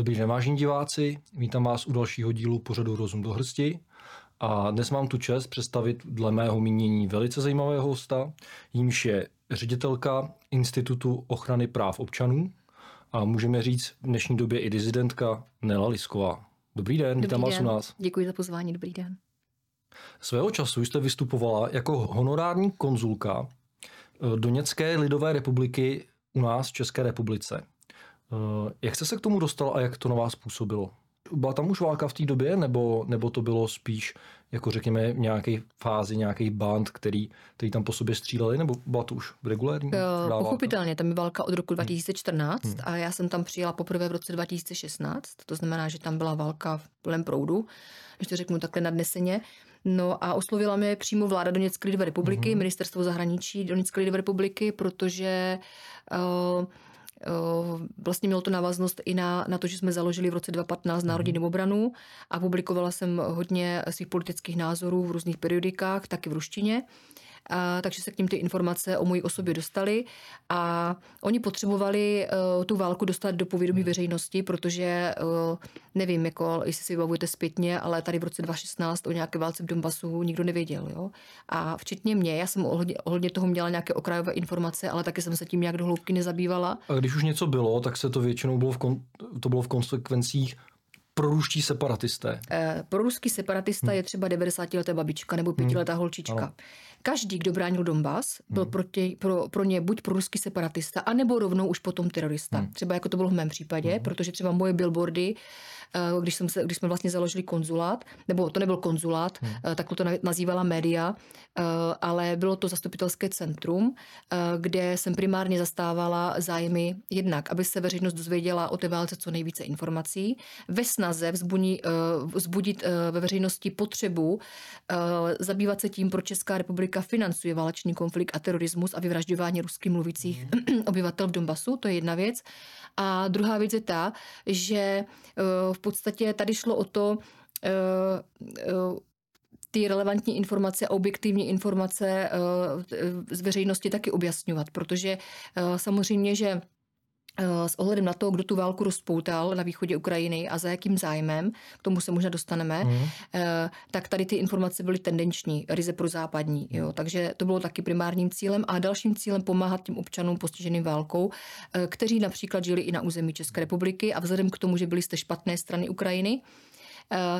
Dobrý den, vážení diváci, vítám vás u dalšího dílu pořadu Rozum do hrsti. A dnes mám tu čest představit dle mého mínění velice zajímavého hosta, jímž je ředitelka Institutu ochrany práv občanů a můžeme říct v dnešní době i dizidentka Nela Lisková. Dobrý den, Dobrý vítám den. vás u nás. Děkuji za pozvání, dobrý den. Svého času jste vystupovala jako honorární konzulka eh, Doněcké lidové republiky u nás v České republice. Eh, Jak jste se k tomu dostal a jak to na vás působilo? Byla tam už válka v té době, nebo, nebo to bylo spíš, jako řekněme, v nějaké fázi, nějaký band, který, který tam po sobě stříleli, nebo byla to už regulární? Válka? Pochopitelně, tam je válka od roku 2014 hmm. a já jsem tam přijela poprvé v roce 2016, to znamená, že tam byla válka v plném proudu, když to řeknu takhle nadneseně. No a oslovila mě přímo vláda Doněcké lidové republiky, hmm. ministerstvo zahraničí Doněcké lidové republiky, protože uh, Uh, vlastně mělo to návaznost i na, na to, že jsme založili v roce 2015 Národní domobranu a publikovala jsem hodně svých politických názorů v různých periodikách, taky v ruštině. A, takže se k ním ty informace o mojí osobě dostaly a oni potřebovali uh, tu válku dostat do povědomí veřejnosti, protože uh, nevím, jako, jestli si vybavujete zpětně, ale tady v roce 2016 o nějaké válce v Donbasu nikdo nevěděl. Jo? A včetně mě, já jsem ohledně, ohledně toho měla nějaké okrajové informace, ale taky jsem se tím nějak do hloubky nezabývala. A když už něco bylo, tak se to většinou bylo v, kon, to bylo v konsekvencích proruští separatisté. Eh, pro ruský separatista je třeba 90-letá babička nebo pětiletá holčička. Ano. Každý, kdo bránil Donbass, byl proti, pro, pro ně buď pro ruský separatista, anebo rovnou už potom terorista. Třeba jako to bylo v mém případě, protože třeba moje billboardy, eh, když, jsem se, když jsme vlastně založili konzulát, nebo to nebyl konzulát, eh, tak to na- nazývala média, eh, ale bylo to zastupitelské centrum, kde jsem primárně zastávala zájmy jednak, aby se veřejnost dozvěděla o té válce co nejvíce informací, ve snaze vzbudí, eh, vzbudit ve veřejnosti potřebu zabývat se tím, proč Česká republika financuje válečný konflikt a terorismus a vyvražďování rusky mluvících obyvatel v Donbasu, to je jedna věc. A druhá věc je ta, že eh, v podstatě tady šlo o to, eh, eh, ty relevantní informace a objektivní informace z veřejnosti taky objasňovat, protože samozřejmě, že s ohledem na to, kdo tu válku rozpoutal na východě Ukrajiny a za jakým zájmem, k tomu se možná dostaneme, eh, tak tady ty informace byly tendenční, ryze pro západní. Jo. Takže to bylo taky primárním cílem a dalším cílem pomáhat těm občanům postiženým válkou, eh, kteří například žili i na území České republiky a vzhledem k tomu, že byli z té špatné strany Ukrajiny, eh,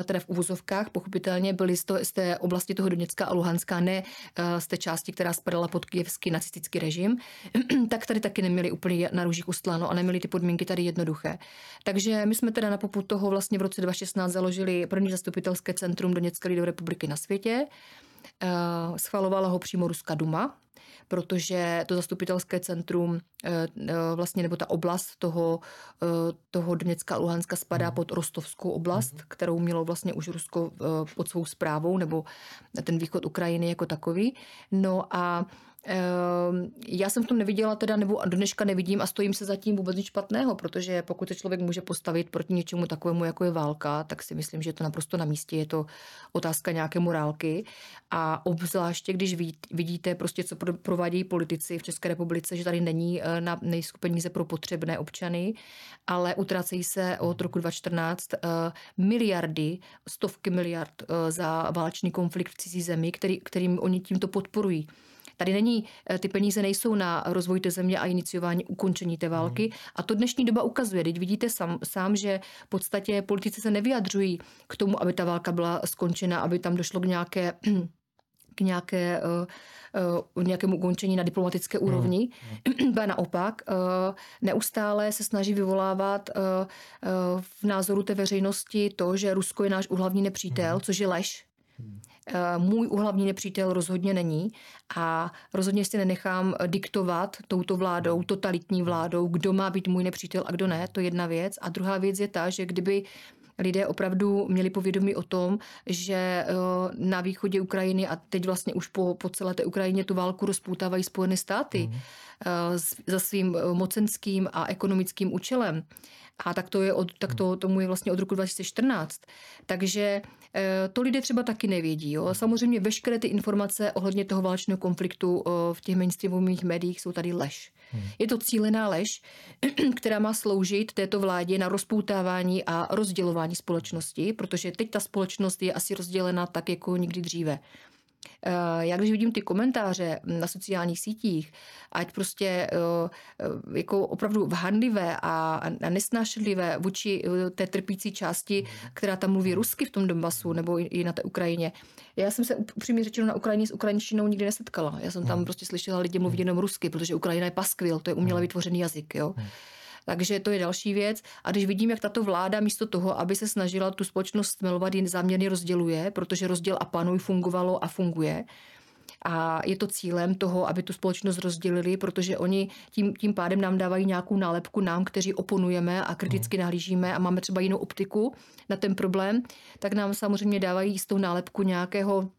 teda v uvozovkách, pochopitelně byli z, to, z té oblasti toho Doněcka a Luhanska, ne eh, z té části, která spadala pod kijevský nacistický režim, tak tady taky neměli úplně na růžích ustláno a neměli ty podmínky tady jednoduché. Takže my jsme teda na popud toho vlastně v roce 2016 založili první zastupitelské centrum Doněcké lidové republiky na světě. Eh, Schvalovala ho přímo Ruská duma, protože to zastupitelské centrum, eh, eh, vlastně nebo ta oblast toho, eh, toho Doněcka a Luhanska spadá pod Rostovskou oblast, kterou mělo vlastně už Rusko pod svou zprávou, nebo ten východ Ukrajiny jako takový. No a Já jsem v tom neviděla teda, nebo do dneška nevidím a stojím se zatím vůbec nic špatného, protože pokud se člověk může postavit proti něčemu takovému, jako je válka, tak si myslím, že je to naprosto na místě, je to otázka nějaké morálky a obzvláště, když vidíte prostě, co pro- provádí politici v České republice, že tady není eh, na nejsou peníze pro potřebné občany, ale utracejí se od roku 2014 eh, miliardy, stovky miliard eh, za válečný konflikt v cizí zemi, který, kterým oni tímto podporují. Tady není, eh, ty peníze nejsou na rozvoj té země a iniciování ukončení té války. Mhm. A to dnešní doba ukazuje. Teď vidíte sám, sám, že v podstatě politici se nevyjadřují k tomu, aby ta válka byla skončena, aby tam došlo k nějaké k nějaké, uh, uh, nějakému ukončení na diplomatické úrovni. Ba naopak, uh, neustále se snaží vyvolávat uh, uh, v názoru té veřejnosti to, že Rusko je náš hlavní nepřítel, což je lež. Eh, Můj hlavní nepřítel rozhodně není a rozhodně si nenechám diktovat touto vládou, totalitní vládou, kdo má být můj nepřítel a kdo ne, to je jedna věc. A druhá věc je ta, že kdyby lidé opravdu měli povědomí o tom, že eh, na východě Ukrajiny a teď vlastně už po, po celé té Ukrajině tu válku rozpoutávají Spojené státy mm. za svým eh, mocenským a ekonomickým účelem. A tak to, je od, tak to tomu je vlastně od roku 2014. Takže eh, to lidé třeba taky nevědí. Jo? Samozřejmě veškeré ty informace ohledně toho válečného konfliktu v těch mainstreamových médiích jsou tady lež. Hmm. Je to cílená lež, která má sloužit této vládě na rozpoutávání a rozdělování společnosti, protože teď ta společnost je asi rozdělena tak jako nikdy dříve. Eh, já když vidím ty komentáře na sociálních sítích, ať prostě eh, eh, jako opravdu vhanlivé a nesnášenlivé vůči té trpící části, která tam mluví rusky v tom Donbasu nebo i na té Ukrajině. Já jsem se upřímně řečeno na Ukrajině s ukrajinštinou nikdy nesetkala. Já jsem tam hmm. prostě slyšela lidi mluvit jenom rusky, protože Ukrajina je paskvil, to je uměle vytvořený jazyk. Jo. Takže to je další věc. A když vidím, jak tato vláda místo toho, aby se snažila tu společnost stmelovat, jen záměrně rozděluje, protože rozděl a panuj fungovalo a funguje. A je to cílem toho, aby tu společnost rozdělili, protože oni tím, tím pádem nám dávají nějakou nálepku nám, kteří oponujeme a kriticky mhm. nahlížíme a máme třeba jinou optiku na ten problém, tak nám samozřejmě dávají jistou nálepku nějakého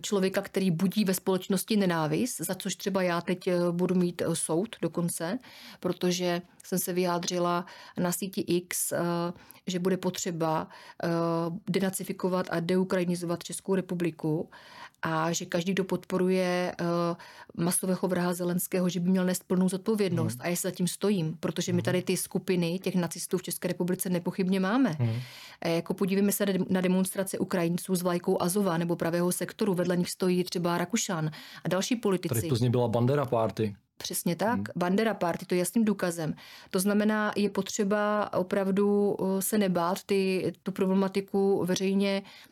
člověka, který budí ve společnosti nenávist, za což třeba já teď eh, budu mít eh, soud dokonce, protože jsem se vyjádřila na síti X, že bude potřeba denacifikovat a deukrajinizovat Českou republiku a že každý, kdo podporuje uh, masového vraha Zelenského, že by měl nést plnou zodpovědnost. Mm. A já se zatím stojím, protože my mhm. tady ty skupiny těch nacistů v České republice nepochybně máme. Mm. E, jako podívejme se na demonstrace Ukrajinců s vlajkou Azova nebo pravého sektoru, vedle nich stojí třeba Rakušan a další politici. Tady to z ní byla Bandera Party. Přesně tak. Hmm. Bandera Party, to je jasným důkazem. To znamená, je potřeba opravdu se nebát ty, tu problematiku veřejně Eh,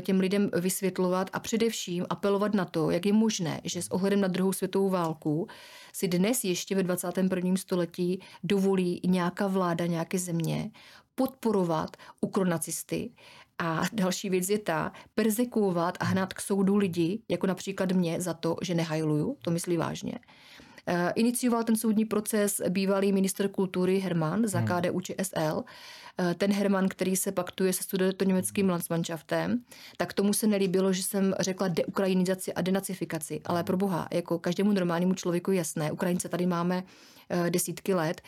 těm lidem vysvětlovat a především apelovat na to, jak je možné, že s ohledem na druhou světovou válku si dnes ještě ve 21. století dovolí nějaká vláda nějaké země podporovat ukronacisty a další věc je ta, persekuovat a hnát k soudu lidi, jako například mě, za to, že nehajluju, to myslí vážně. Eh, inicioval ten soudní proces bývalý minister kultury Herman za hmm. KDU ČSL. Eh, ten Herman, který se paktuje se německým Landsmannschaftem, tak tomu se nelíbilo, že jsem řekla deukrajinizaci a denacifikaci. Ale pro boha, jako každému normálnímu člověku jasné, Ukrajince tady máme desítky let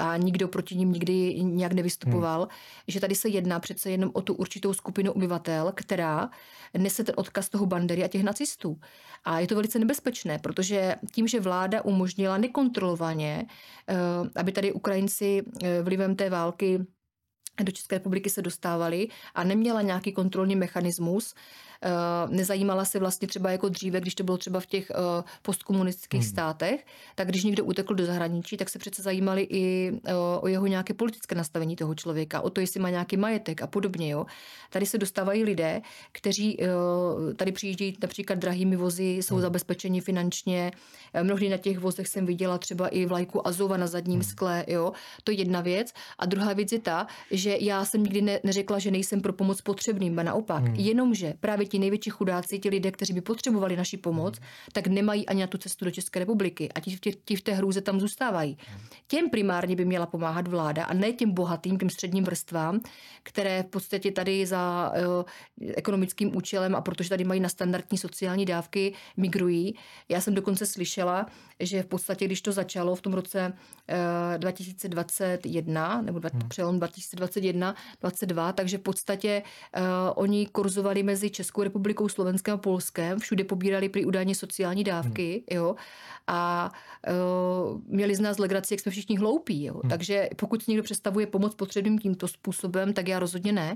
a nikdo proti ním nikdy nějak nevystupoval, hmm. že tady se jedná přece jenom o tu určitou skupinu obyvatel, která nese ten odkaz toho bandery a těch nacistů. A je to velice nebezpečné, protože tím, že vláda umožnila nekontrolovaně, eh, aby tady Ukrajinci eh, vlivem té války do České republiky se dostávali a neměla nějaký kontrolní mechanismus, Eh, nezajímala se vlastně třeba jako dříve, když to bylo třeba v těch eh, postkomunistických hmm. státech, tak když někdo utekl do zahraničí, tak se přece zajímali i eh, o jeho nějaké politické nastavení toho člověka, o to, jestli má nějaký majetek a podobně. Jo. Tady se dostávají lidé, kteří tady přijíždějí například drahými vozy, jsou hmm. zabezpečeni finančně. Mnohdy na těch vozech jsem viděla třeba i vlajku Azova na zadním hmm. skle. Jo. To je jedna věc. A druhá věc je ta, že já jsem nikdy ne, neřekla, že nejsem pro pomoc potřebným, a naopak. Hmm. Jenomže právě ti největší chudáci, ti lidé, kteří by potřebovali naši pomoc, tak nemají ani na tu cestu do České republiky a ti, ti, ti v té hrůze tam zůstávají. Těm primárně by měla pomáhat vláda a ne těm bohatým, těm středním vrstvám, které v podstatě tady za uh, ekonomickým účelem a protože tady mají na standardní sociální dávky, migrují. Já jsem dokonce slyšela, že v podstatě, když to začalo v tom roce uh, 2021, nebo dva, hmm. přelom 2021, 2022, takže v podstatě uh, oni kurzovali mezi Českou Českou republikou, Slovenskem a Polskem, všude pobírali prý údajně sociální dávky, hmm. jo, a uh, měli z nás legraci, jak jsme všichni hloupí, jo. Hmm. Takže pokud někdo představuje pomoc potřebným tímto způsobem, tak já rozhodně ne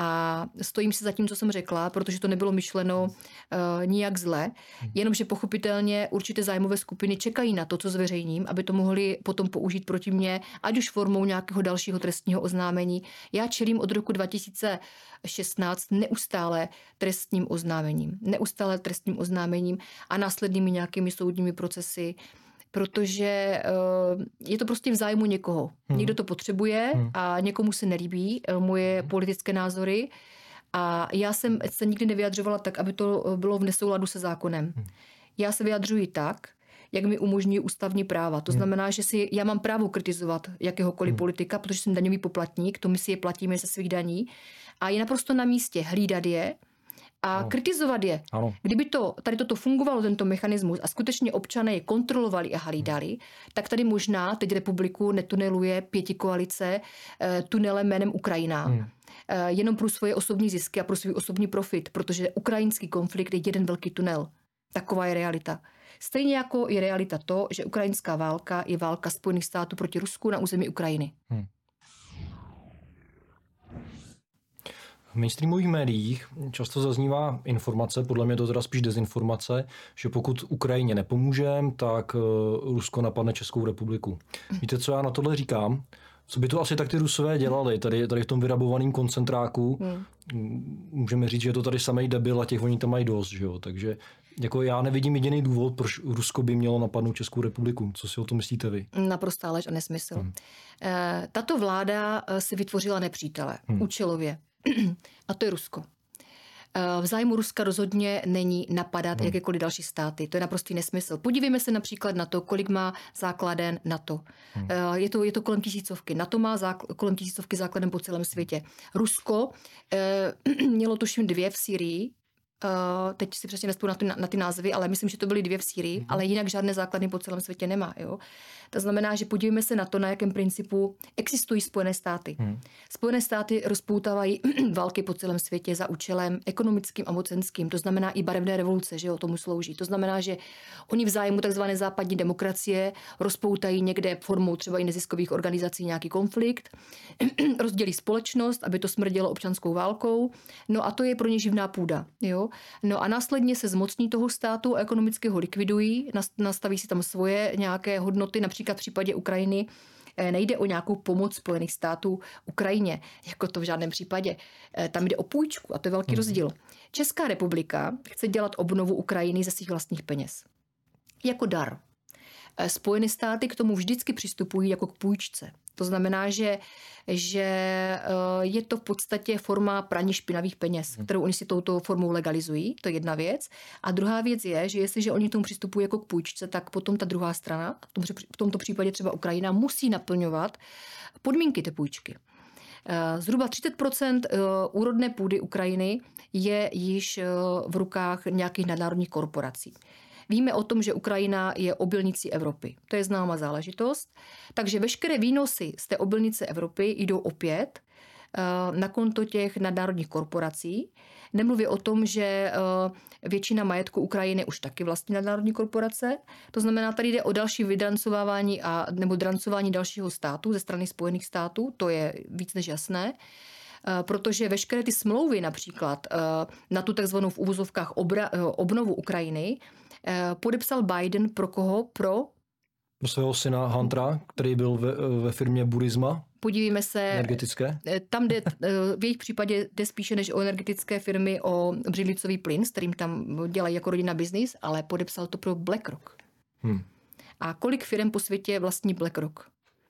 a stojím si za tím, co jsem řekla, protože to nebylo myšleno uh, nijak zle, jenomže pochopitelně určité zájmové skupiny čekají na to, co zveřejním, aby to mohli potom použít proti mně, ať už formou nějakého dalšího trestního oznámení. Já čelím od roku 2016 neustále trestním oznámením. Neustále trestním oznámením a následnými nějakými soudními procesy protože eh, je to prostě v zájmu někoho. Hmm. Někdo to potřebuje hmm. a někomu se nelíbí eh, moje hmm. politické názory. A já jsem se nikdy nevyjadřovala tak, aby to eh, bylo v nesouladu se zákonem. Hmm. Já se vyjadřuji tak, jak mi umožní ústavní práva. To znamená, že si já mám právo kritizovat jakéhokoliv hmm. politika, protože jsem daňový poplatník, to my si je platíme ze svých daní. A je naprosto na místě hlídat je, a ano. kritizovat je. Ano. Kdyby to, tady toto fungovalo, tento mechanismus, a skutečně občané je kontrolovali a hlídali, hmm. tak tady možná teď republiku netuneluje pěti koalice e, tunelem jménem Ukrajina. Hmm. jenom pro svoje osobní zisky a pro svůj osobní profit, protože ukrajinský konflikt je jeden velký tunel. Taková je realita. Stejně jako je realita to, že ukrajinská válka je válka Spojených států proti Rusku na území Ukrajiny. Hmm. V mainstreamových médiích často zaznívá informace, podle mě to teda spíš dezinformace, že pokud Ukrajině nepomůžeme, tak eh, Rusko napadne Českou republiku. Víte, co já na tohle říkám? Co by to asi tak ty Rusové dělali tady, tady v tom vyrabovaném koncentráku? Hmm. Můžeme říct, že je to tady samý debil a těch oni tam mají dost, že jo? Takže jako já nevidím jediný důvod, proč Rusko by mělo napadnout Českou republiku. Co si o tom myslíte vy? Naprostá lež a nesmysl. Hmm. Eh, tato vláda eh, si vytvořila nepřítele hmm. účelově. A to je Rusko. Eh, v zájmu Ruska rozhodně není napadat hmm. jakékoliv další státy. To je naprostý nesmysl. Podívejme se například na to, kolik má základen NATO. Hmm. Je, to, je to kolem tisícovky. NATO má zákl- kolem tisícovky základen po celém světě. Rusko eh, mělo tuším dvě v Syrii, Uh, teď si přesně nespomínám na, ty, na ty názvy, ale myslím, že to byly dvě v Sýrii, mm-hmm. ale jinak žádné základny po celém světě nemá. Jo? To znamená, že podívejme se na to, na jakém principu existují Spojené státy. Hmm. Spojené státy rozpoutávají války po celém světě za účelem ekonomickým a mocenským. To znamená i barevné revoluce, že o tomu slouží. To znamená, že oni v zájmu tzv. západní demokracie rozpoutají někde formou třeba i neziskových organizací nějaký konflikt, rozdělí společnost, aby to smrdělo občanskou válkou. No a to je pro ně živná půda. Jo? No a následně se zmocní toho státu a ekonomicky ho likvidují, nastaví si tam svoje nějaké hodnoty, například v případě Ukrajiny eh, nejde o nějakou pomoc Spojených států Ukrajině, jako to v žádném případě. Eh, tam jde o půjčku a to je velký mm. rozdíl. Česká republika chce dělat obnovu Ukrajiny ze svých vlastních peněz. Jako dar. Eh, Spojené státy k tomu vždycky přistupují jako k půjčce. To znamená, že, že eh, je to v podstatě forma praní špinavých peněz, hmm. kterou oni si touto formou legalizují, to je jedna věc. A druhá věc je, že jestliže oni k tomu přistupují jako k půjčce, tak potom ta druhá strana, v tomto případě třeba Ukrajina, musí naplňovat podmínky té půjčky. Eh, zhruba 30% úrodné půdy Ukrajiny je již v rukách nějakých nadnárodních korporací. Víme o tom, že Ukrajina je obilnicí Evropy. To je známá záležitost. Takže veškeré výnosy z té obilnice Evropy jdou opět eh, na konto těch nadnárodních korporací. Nemluví o tom, že eh, většina majetku Ukrajiny už taky vlastní nadnárodní korporace. To znamená, tady jde o další vydrancovávání a, nebo drancování dalšího státu ze strany Spojených států. To je víc než jasné eh, protože veškeré ty smlouvy například na tu takzvanou v úvozovkách obra, obnovu Ukrajiny podepsal Biden pro koho? Pro svého syna Huntera, který byl ve, ve firmě Burisma. Podívejme se. Energetické? Eh, tam jde, eh, v jejich případě jde spíše než o energetické firmy, o břidlicový plyn, s kterým tam dělají jako rodina biznis, ale podepsal to pro BlackRock. Hmm. A kolik firm po světě vlastní BlackRock?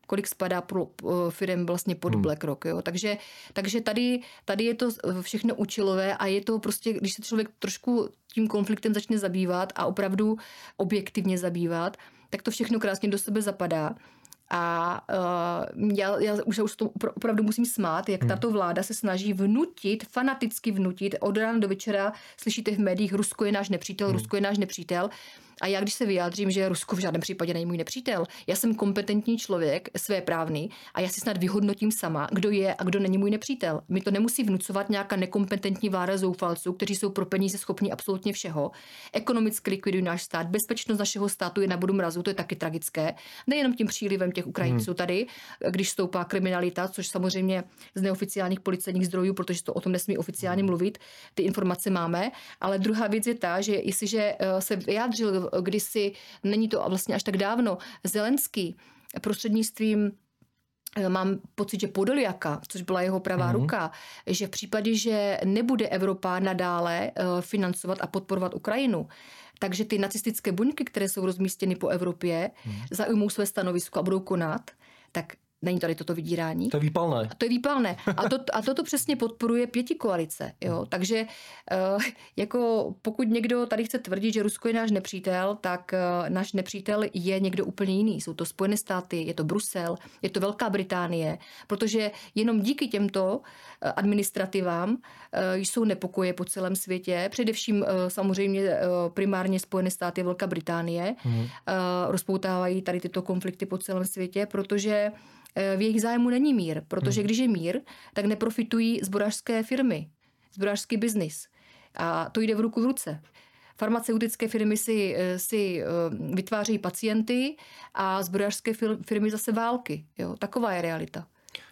Kolik spadá pro firm vlastně pod hmm. BlackRock. Jo? Takže, takže tady, tady je to všechno účelové a je to prostě, když se člověk trošku tím konfliktem začne zabývat a opravdu objektivně zabývat, tak to všechno krásně do sebe zapadá. A uh, já, já už, už to opravdu musím smát, jak hmm. tato vláda se snaží vnutit, fanaticky vnutit, od rána do večera slyšíte v médiích, Rusko je náš nepřítel, hmm. Rusko je náš nepřítel. A já, když se vyjádřím, že Rusko v žádném případě není můj nepřítel, já jsem kompetentní člověk, své právný a já si snad vyhodnotím sama, kdo je a kdo není můj nepřítel. Mi to nemusí vnucovat nějaká nekompetentní vláda zoufalců, kteří jsou pro peníze schopní absolutně všeho. Ekonomicky likvidují náš stát, bezpečnost našeho státu je na bodu mrazu, to je taky tragické. Nejenom tím přílivem těch Ukrajinců hmm. tady, když stoupá kriminalita, což samozřejmě z neoficiálních policejních zdrojů, protože to o tom nesmí oficiálně hmm. mluvit, ty informace máme. Ale druhá věc je ta, že jestliže eh, se vyjádřil kdysi, není to vlastně až tak dávno, Zelenský prostřednictvím eh, mám pocit, že Podoliaka, což byla jeho pravá mm-hmm. ruka, že v případě, že nebude Evropa nadále eh, financovat a podporovat Ukrajinu, takže ty nacistické buňky, které jsou rozmístěny po Evropě, mm. zaujmou své stanovisko a budou konat, tak Není tady toto vydírání. To je výpalné. To je výpalné. A, to, a toto přesně podporuje pěti koalice. Jo? Takže uh, jako pokud někdo tady chce tvrdit, že Rusko je náš nepřítel, tak uh, náš nepřítel je někdo úplně jiný. Jsou to Spojené státy, je to Brusel, je to Velká Británie, protože jenom díky těmto uh, administrativám jsou nepokoje po celém světě. Především samozřejmě primárně Spojené státy a Velká Británie mm. uh, rozpoutávají tady tyto konflikty po celém světě, protože Eh, v jejich zájmu není mír, protože hmm. když je mír, tak neprofitují zborářské firmy, zborářský biznis. A to jde v ruku v ruce. Farmaceutické firmy si, si vytvářejí pacienty a zbrojařské firmy zase války. Jo? Taková je realita.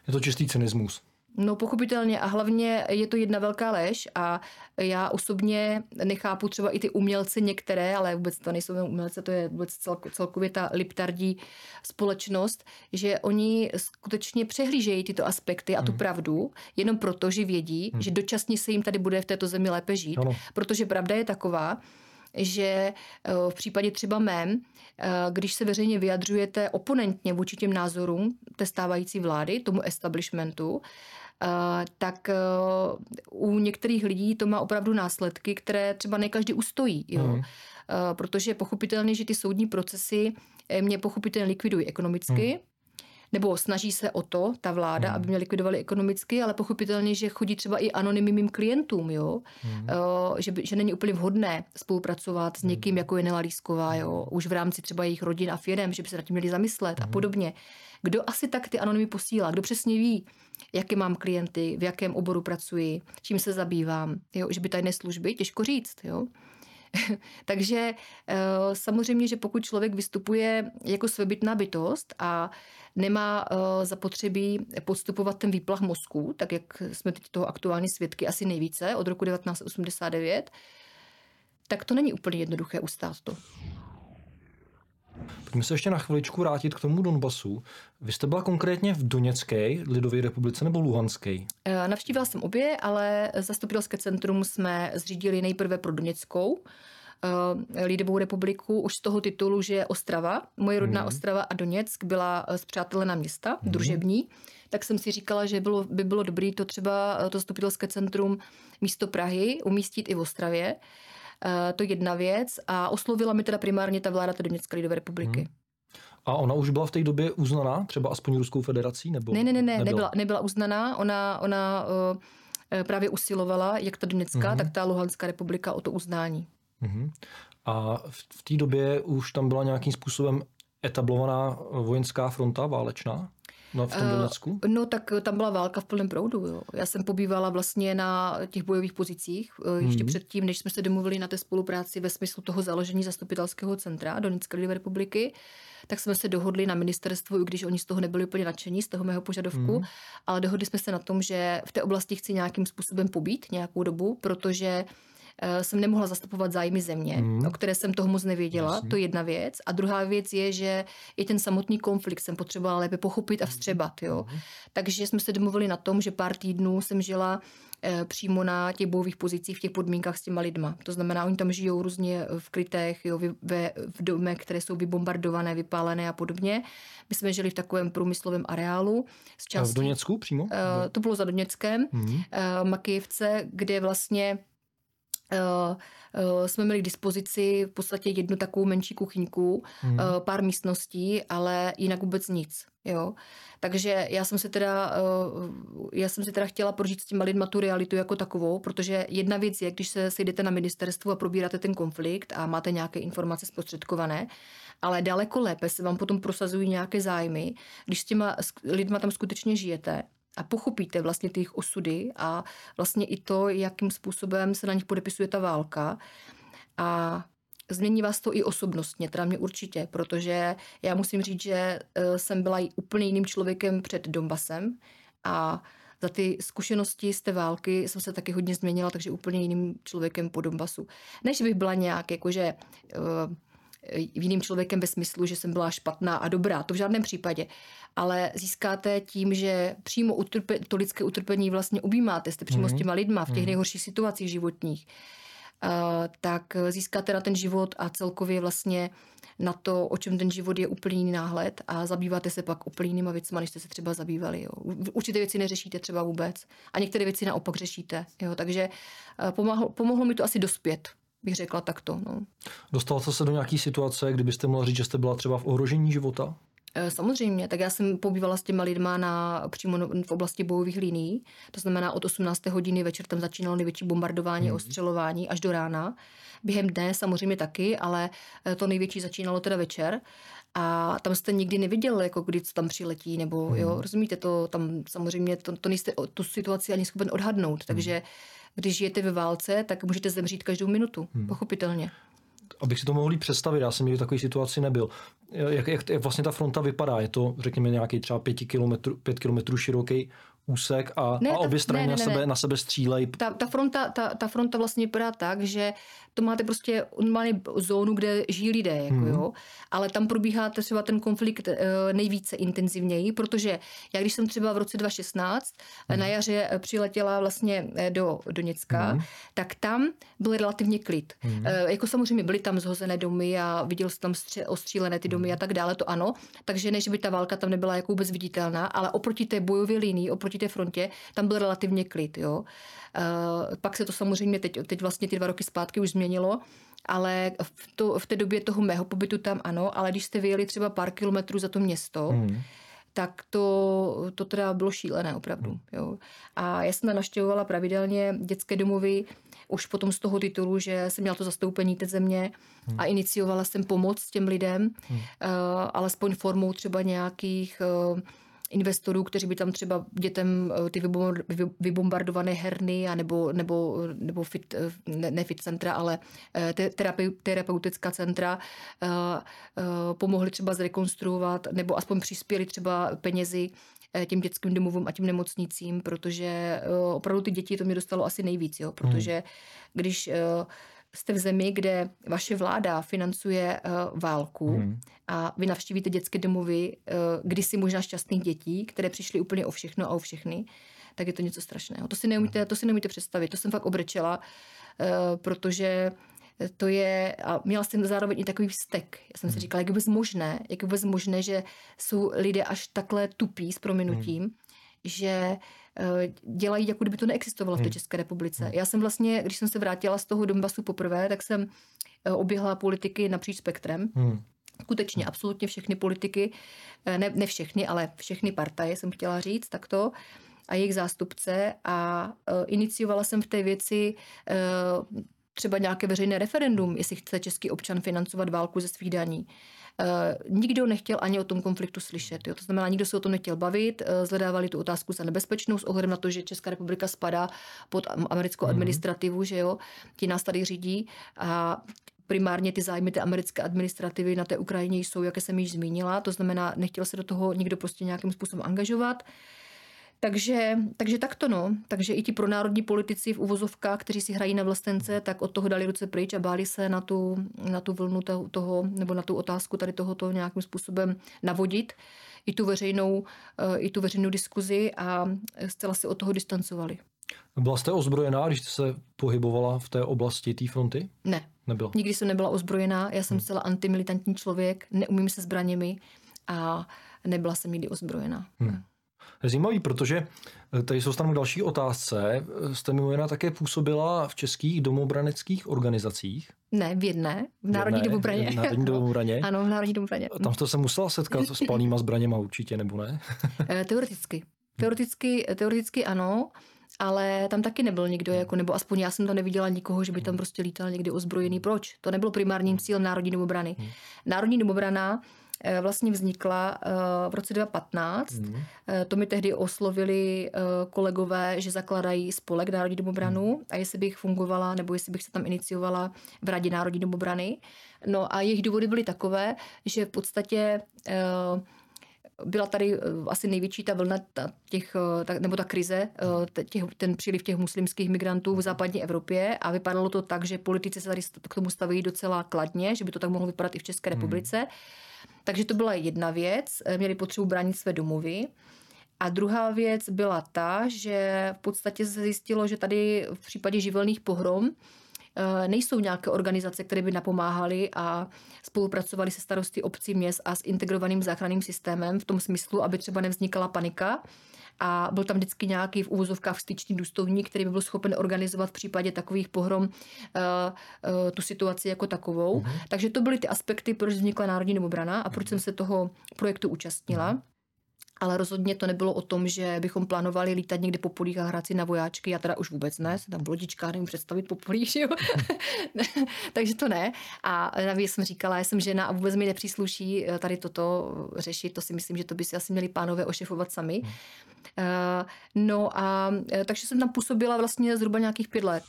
Je to čistý cynismus. No pochopitelně a hlavně je to jedna velká lež a já osobně nechápu třeba i ty umělce některé, ale vůbec to nejsou umělce, to je vůbec celkově ta liptardí společnost, že oni skutečně přehlížejí tyto aspekty a tu hmm. pravdu jenom proto, že vědí, hmm. že dočasně se jim tady bude v této zemi lépe žít, ano. protože pravda je taková, že eh, v případě třeba mém, eh, když se veřejně vyjadřujete oponentně vůči těm názorům té stávající vlády, tomu establishmentu, tak eh, u některých lidí to má opravdu následky, které třeba ne každý ustojí. Jo? Mm. Protože je pochopitelně, že ty soudní procesy mě pochopitelně likvidují ekonomicky, mm nebo snaží se o to, ta vláda, mm. aby mě likvidovali ekonomicky, ale pochopitelně, že chodí třeba i anonymním klientům, jo? Mm. Uh, že, že není úplně vhodné spolupracovat s někým, mm. jako je Nela Lísková, jo? už v rámci třeba jejich rodin a firm, že by se nad tím měli zamyslet mm. a podobně. Kdo asi tak ty anonymy posílá? Kdo přesně ví, jaké mám klienty, v jakém oboru pracuji, čím se zabývám, jo? že by tajné služby, těžko říct, jo? Takže eh, samozřejmě, že pokud člověk vystupuje jako svébytná bytost a nemá eh, zapotřebí podstupovat ten výplach mozku, tak jak jsme teď toho aktuální svědky asi nejvíce od roku 1989, tak to není úplně jednoduché ustát to. Pojďme se ještě na chviličku vrátit k tomu Donbasu. Vy jste byla konkrétně v Doněcké lidové republice nebo Luhanské? Eh, navštívila jsem obě, ale zastupitelské centrum jsme zřídili nejprve pro Doněckou, eh, Lidovou republiku už z toho titulu, že Ostrava, moje rodná hmm. Ostrava a Doněck byla zpřátelena města, hmm. družební, tak jsem si říkala, že bylo, by bylo dobré to třeba to zastupitelské centrum místo Prahy umístit i v Ostravě. Eh, to jedna věc a oslovila mi teda primárně ta vláda té Doněcké lidové republiky. Hmm. A ona už byla v té době uznaná, třeba aspoň Ruskou federací? Nebo ne, ne, ne, ne nebyla, nebyla uznaná. Ona, ona uh, právě usilovala, jak ta Doněcká, hmm tak ta Luhanská republika o to uznání. hmm A v, v té době už tam byla nějakým způsobem etablovaná vojenská fronta válečná? No, v tom Donecku? Uh, no, tak tam byla válka v plném proudu. Jo. Já jsem pobývala vlastně na těch bojových pozicích uh, ještě mm-hmm. předtím, než jsme se domluvili na té spolupráci ve smyslu toho založení zastupitelského centra Donetské lidové republiky tak jsme se dohodli na ministerstvu, i když oni z toho nebyli úplně nadšení, z toho mého požadavku, mm. ale dohodli jsme se na tom, že v té oblasti chci nějakým způsobem pobít nějakou dobu, protože Eh, jsem nemohla zastupovat zájmy země, mm. o které jsem toho moc nevěděla, Jasně. to je jedna věc. A druhá věc je, že i ten samotný konflikt jsem potřebovala lépe pochopit a mhm. vstřebat. Jo. Mm. Takže jsme se domluvili na tom, že pár týdnů jsem žila eh, přímo na těch bojových pozicích v těch podmínkách s těma lidma. To znamená, oni tam žijou různě v krytech, jo, ve, v domech, které jsou vybombardované, vypálené a podobně. My jsme žili v takovém průmyslovém areálu. Z části, v Doněcku přímo? Uh, to bylo za Doněckem, mm. uh, Makijevce, kde vlastně jsme měli k dispozici v podstatě jednu takovou menší kuchyňku, mm. uh, pár místností, ale jinak vůbec nic. Jo? Takže já jsem se teda, já jsem si teda chtěla prožít s těma lidma tu realitu jako takovou, protože jedna věc je, když se sejdete na ministerstvu a probíráte ten konflikt a máte nějaké informace zprostředkované, ale daleko lépe se vám potom prosazují nějaké zájmy, když s těma lidma tam skutečně žijete a pochopíte vlastně ty jejich osudy a vlastně i to, jakým způsobem se na nich podepisuje ta válka. A změní vás to i osobnostně, teda mě určitě, protože já musím říct, že e, jsem byla úplně jiným člověkem před Donbasem a za ty zkušenosti z té války jsem se taky hodně změnila, takže úplně jiným člověkem po Donbasu. Než bych byla nějak jakože e, jiným člověkem ve smyslu, že jsem byla špatná a dobrá, to v žádném případě ale získáte tím, že přímo utrpe, to lidské utrpení vlastně objímáte, jste přímo mm. s mhm. těma lidma v těch mm. nejhorších situacích životních, uh, tak získáte na ten život a celkově vlastně na to, o čem ten život je úplně jiný náhled a zabýváte se pak úplně jinýma věcmi, než jste se třeba zabývali. Jo. Určité věci neřešíte třeba vůbec a některé věci naopak řešíte. Jo. Takže uh, pomohlo, pomohlo mi to asi dospět bych řekla takto. No. Dostala jste se do nějaké situace, kdybyste mohla říct, že jste byla třeba v ohrožení života? Eh, samozřejmě, tak já jsem pobývala s těma lidma na, přímo v oblasti bojových linií, to znamená od 18. hodiny večer tam začínalo největší bombardování, mm. ostřelování až do rána. Během dne samozřejmě taky, ale eh, to největší začínalo teda večer. A tam jste nikdy neviděl, jako kdy co tam přiletí, nebo mm. jo, rozumíte to, tam samozřejmě to, to nejste tu situaci ani schopen odhadnout, mm. takže Když žijete ve válce, tak můžete zemřít každou minutu, hmm. pochopitelně. Abych si to mohl představit, já jsem nikdy v takové situaci nebyl. Jak, jak, jak vlastně ta fronta vypadá? Je to, řekněme, nějaký třeba pět kilometrů, pět kilometrů široký úsek a, ne, a obě strany ne, ne, na, sebe, ne. na sebe střílejí. Ta, ta, fronta, ta, ta fronta vlastně vypadá tak, že to máte prostě normálně zónu, kde žijí lidé, jako hmm. jo, ale tam probíhá třeba ten konflikt uh, nejvíce intenzivněji, protože já když jsem třeba v roce 2016 hmm. na jaře eh, přiletěla vlastně eh, do Doněcka, hmm. tak tam byl relativně klid. Hmm. Jako samozřejmě byly tam zhozené domy a viděl jsem tam stře- ostřílené ty domy hmm. a tak dále, to ano, takže než by ta válka tam nebyla jako vůbec viditelná, ale oproti té bojové linii, oproti té frontě, tam byl relativně klid, jo. Uh, pak se to samozřejmě teď, teď vlastně ty dva roky zpátky už změnilo, ale v, to, v té době toho mého pobytu tam ano, ale když jste vyjeli třeba pár kilometrů za to město, hmm tak to, to teda bylo šílené opravdu. Hmm. Jo. A já jsem naštěvovala pravidelně dětské domovy, už potom z toho titulu, že jsem měla to zastoupení té země hmm. a iniciovala jsem pomoc těm lidem, hmm. uh, alespoň formou třeba nějakých uh, investorů, kteří by tam třeba dětem eh, ty vybombardované herny a nebo, nebo, nebo fit, eh, ne, ne fit centra, ale eh, terapeutická centra pomohli třeba zrekonstruovat nebo aspoň přispěli třeba penězi těm dětským domovům a těm nemocnicím, protože opravdu ty děti to mě dostalo asi nejvíc, jo, protože hmm. když jste v zemi, kde vaše vláda financuje uh, válku hmm. a vy navštívíte dětské domovy, uh, kdysi možná šťastných dětí, které přišly úplně o všechno a o všechny, tak je to něco strašného. To si neumíte, to si neumíte představit. To jsem fakt obrečela, uh, protože to je, a měla jsem zároveň i takový vztek. Já jsem si hmm. říkala, jak je vůbec možné, jak je vůbec možné, že jsou lidé až takhle tupí s prominutím, hmm. že Eh, dělají, jako kdyby to neexistovalo v té hmm. České republice. Hmm. Já jsem vlastně, když jsem se vrátila z toho Donbasu poprvé, tak jsem eh, oběhla politiky napříč spektrem. Hmm. Skutečně absolutně všechny politiky, eh, ne, ne všechny, ale všechny partaje jsem chtěla říct takto a jejich zástupce a uh, iniciovala jsem v té věci uh, třeba nějaké veřejné referendum, jestli chce český občan financovat válku ze svých daní. Uh, nikdo nechtěl ani o tom konfliktu slyšet. Jo? To znamená, nikdo se o tom nechtěl bavit, uh, zhledávali tu otázku za nebezpečnou s ohledem na to, že Česká republika spadá pod americkou mm-hmm. administrativu, že jo, ti nás tady řídí a primárně ty zájmy té americké administrativy na té Ukrajině jsou, jak jsem již zmínila, to znamená, nechtěl se do toho nikdo prostě nějakým způsobem angažovat. Uh, takže, takže takto no. Takže i ti pronárodní politici v uvozovkách, kteří si hrají na vlastence, tak od toho dali ruce pryč a báli se na tu, na tu vlnu toho, nebo na tu otázku tady tohoto nějakým způsobem navodit i tu veřejnou, eh, i tu veřejnou diskuzi a zcela se od toho distancovali. Byla jste ozbrojená, když jste se pohybovala v té oblasti té fronty? Ne. Nebyla. Nikdy jsem nebyla ozbrojená, já jsem hmm. zcela antimilitantní člověk, neumím se zbraněmi a nebyla jsem nikdy ozbrojená. Hmm. Zajímavý, protože eh, tady jsou tam další otázce. Jste mimo jiná také působila v českých domobraneckých organizacích? Ne, v jedné, v Národní domobraně. V Národní domobraně? ano, v Národní domobraně. Tam jste se musela setkat s palnýma zbraněma určitě, nebo ne? Eh, teoreticky. Teoreticky, teoreticky ano, ale tam taky nebyl nikdo, jako, nebo aspoň já jsem to neviděla nikoho, že by tam prostě lítal někdy ozbrojený. Proč? To nebylo primárním cílem Národní domobrany. Hmm. Národní domobrana Eh, vlastně vznikla eh, v roce 2015. Mm. To mi tehdy oslovili kolegové, že zakladají spolek Národní domobranu mm. a jestli bych fungovala nebo jestli bych se tam iniciovala v Radě Národní domobrany. No a jejich důvody byly takové, že v podstatě byla tady asi největší ta vlna těch, nebo ta krize, těch, ten příliv těch muslimských migrantů v západní Evropě a vypadalo to tak, že politici se tady k tomu staví docela kladně, že by to tak mohlo vypadat i v České hmm. republice. Hmm. Takže to byla jedna věc, eh, měli potřebu bránit své domovy. A druhá věc byla ta, že v podstatě se zjistilo, že tady v případě živelných pohrom eh, nejsou nějaké organizace, které by napomáhaly a spolupracovaly se starosty obcí měst a s integrovaným záchranným systémem v tom smyslu, aby třeba nevznikala panika, a byl tam vždycky nějaký v úvozovkách styčný důstojník, který by byl schopen organizovat v případě takových pohrom uh, uh, tu situaci jako takovou. Uh-huh. Takže to byly ty aspekty, proč vznikla Národní domobrana a proč jsem se toho projektu účastnila. Uh-huh. Ale rozhodně to nebylo o tom, že bychom plánovali lítat někde po polích a hrát si na vojáčky. Já teda už vůbec ne, jsem tam v lodičkách, nevím představit po polích, jo. Takže to ne. A navíc jsem říkala, já jsem žena a vůbec mi nepřísluší eh, tady toto řešit. To si myslím, že to by si asi měli pánové ošefovat sami. Hmm. No a takže jsem tam působila vlastně zhruba nějakých pět let.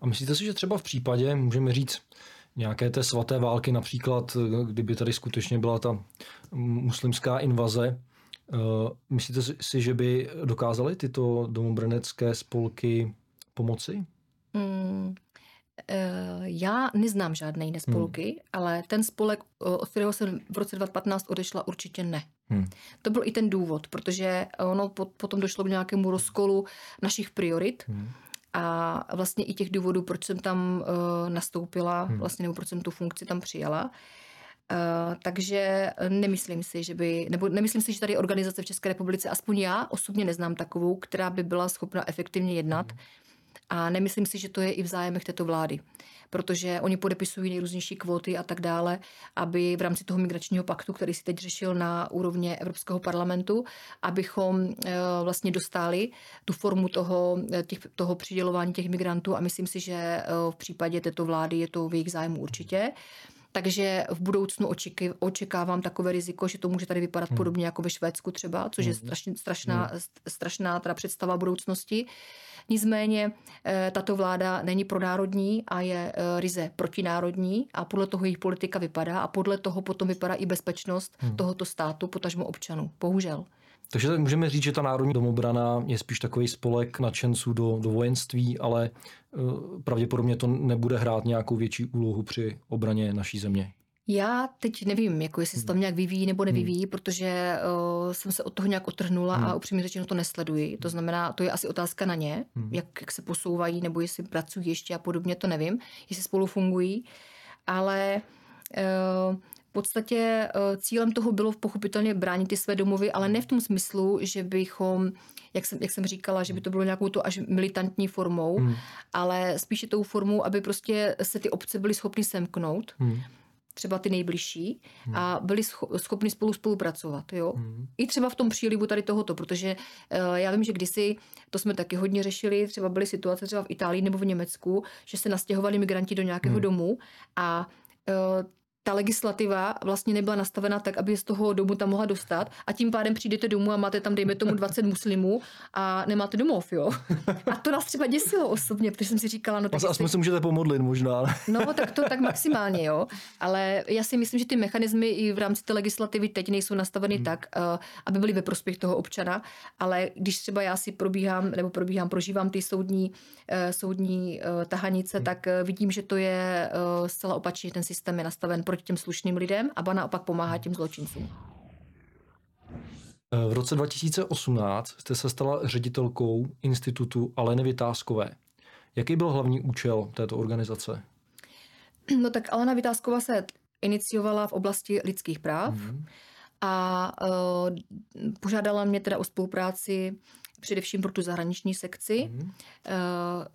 A myslíte si, že třeba v případě, můžeme říct, nějaké té svaté války, například kdyby tady skutečně byla ta muslimská invaze, eh, myslíte si, že by dokázaly tyto domobrnecké spolky pomoci? Hmm. Já neznám žádné jiné spolky, hmm. ale ten spolek, od kterého jsem v roce 2015 odešla, určitě ne. Hmm. To byl i ten důvod, protože ono potom došlo k nějakému rozkolu našich priorit. Hmm a vlastně i těch důvodů, proč jsem tam uh, nastoupila, hmm. vlastně nebo proč jsem tu funkci tam přijala. Uh, takže nemyslím si, že by, nebo nemyslím si, že tady organizace v České republice, aspoň já osobně neznám takovou, která by byla schopna efektivně jednat. Hmm. A nemyslím si, že to je i v zájemech této vlády protože oni podepisují nejrůznější kvóty a tak dále, aby v rámci toho migračního paktu, který si teď řešil na úrovně Evropského parlamentu, abychom eh, vlastně dostali tu formu toho, eh, těch, toho přidělování těch migrantů a myslím si, že eh, v případě této vlády je to v jejich zájmu určitě. Takže v budoucnu očeky, očekávám takové riziko, že to může tady vypadat hmm. podobně jako ve Švédsku třeba, což je hmm. strašně, strašná, hmm. strašná teda představa budoucnosti. Nicméně eh, tato vláda není pronárodní a je eh, ryze protinárodní a podle toho jejich politika vypadá a podle toho potom vypadá i bezpečnost hmm. tohoto státu, potažmo občanů. Bohužel. Takže tak můžeme říct, že ta národní domobrana je spíš takový spolek nadšenců do, do vojenství, ale uh, pravděpodobně to nebude hrát nějakou větší úlohu při obraně naší země. Já teď nevím, jako jestli se tam nějak vyvíjí nebo nevyvíjí, hmm. protože uh, jsem se od toho nějak otrhnula hmm. a upřímně řečeno to nesleduji. To znamená, to je asi otázka na ně, hmm. jak, jak se posouvají nebo jestli pracují ještě a podobně, to nevím, jestli spolu fungují. Ale uh, v podstatě uh, cílem toho bylo pochopitelně bránit ty své domovy, ale ne v tom smyslu, že bychom, jak jsem, jak jsem říkala, že by to bylo nějakou to až militantní formou, hmm. ale spíše tou formou, aby prostě se ty obce byly schopny semknout. Hmm třeba ty nejbližší hmm. a byli schopni spolu spolupracovat. Jo? Hmm. I třeba v tom přílivu tady tohoto, protože uh, já vím, že kdysi, to jsme taky hodně řešili, třeba byly situace třeba v Itálii nebo v Německu, že se nastěhovali migranti do nějakého hmm. domu a uh, ta legislativa vlastně nebyla nastavena tak, aby z toho domu tam mohla dostat a tím pádem přijdete domů a máte tam, dejme tomu, 20 muslimů a nemáte domov, jo. A to nás třeba děsilo osobně, protože jsem si říkala, no tak... Aspoň se můžete pomodlit možná. No, tak to tak maximálně, jo. Ale já si myslím, že ty mechanismy i v rámci té legislativy teď nejsou nastaveny hmm. tak, eh, aby byly ve prospěch toho občana, ale když třeba já si probíhám, nebo probíhám, prožívám ty soudní, eh, soudní eh, tahanice, hmm. tak vidím, že to je zcela opačně, ten systém je nastaven proti těm slušným lidem a ba naopak pomáhá těm zločincům. V roce 2018 jste se stala ředitelkou institutu Aleny Vytázkové. Jaký byl hlavní účel této organizace? No tak Alena Vytázková se iniciovala v oblasti lidských práv mm-hmm. a uh, požádala mě teda o spolupráci především pro tu zahraniční sekci, mm. uh,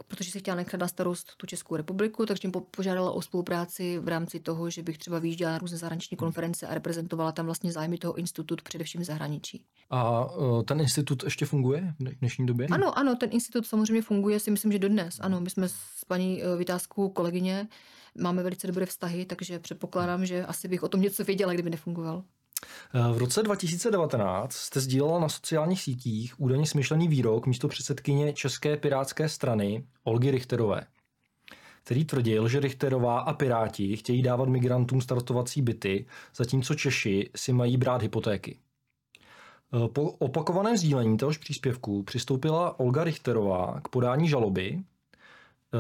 protože se chtěla nechat na starost tu Českou republiku, takže mě požádala o spolupráci v rámci toho, že bych třeba vyjížděla na různé zahraniční konference a reprezentovala tam vlastně zájmy toho institutu především v zahraničí. A uh, ten institut ještě funguje v dnešní době? Ano, ano, ten institut samozřejmě funguje, si myslím, že dodnes. Ano, my jsme s paní uh, Vytázkou kolegyně, máme velice dobré vztahy, takže předpokládám, že asi bych o tom něco věděla, kdyby nefungoval. Eh, v roce 2019 jste sdílela na sociálních sítích údajně smyšlený výrok místo předsedkyně České pirátské strany Olgy Richterové, který tvrdil, že Richterová a Piráti chtějí dávat migrantům startovací byty, zatímco Češi si mají brát hypotéky. Eh, po opakovaném sdílení téhož příspěvku přistoupila Olga Richterová k podání žaloby eh,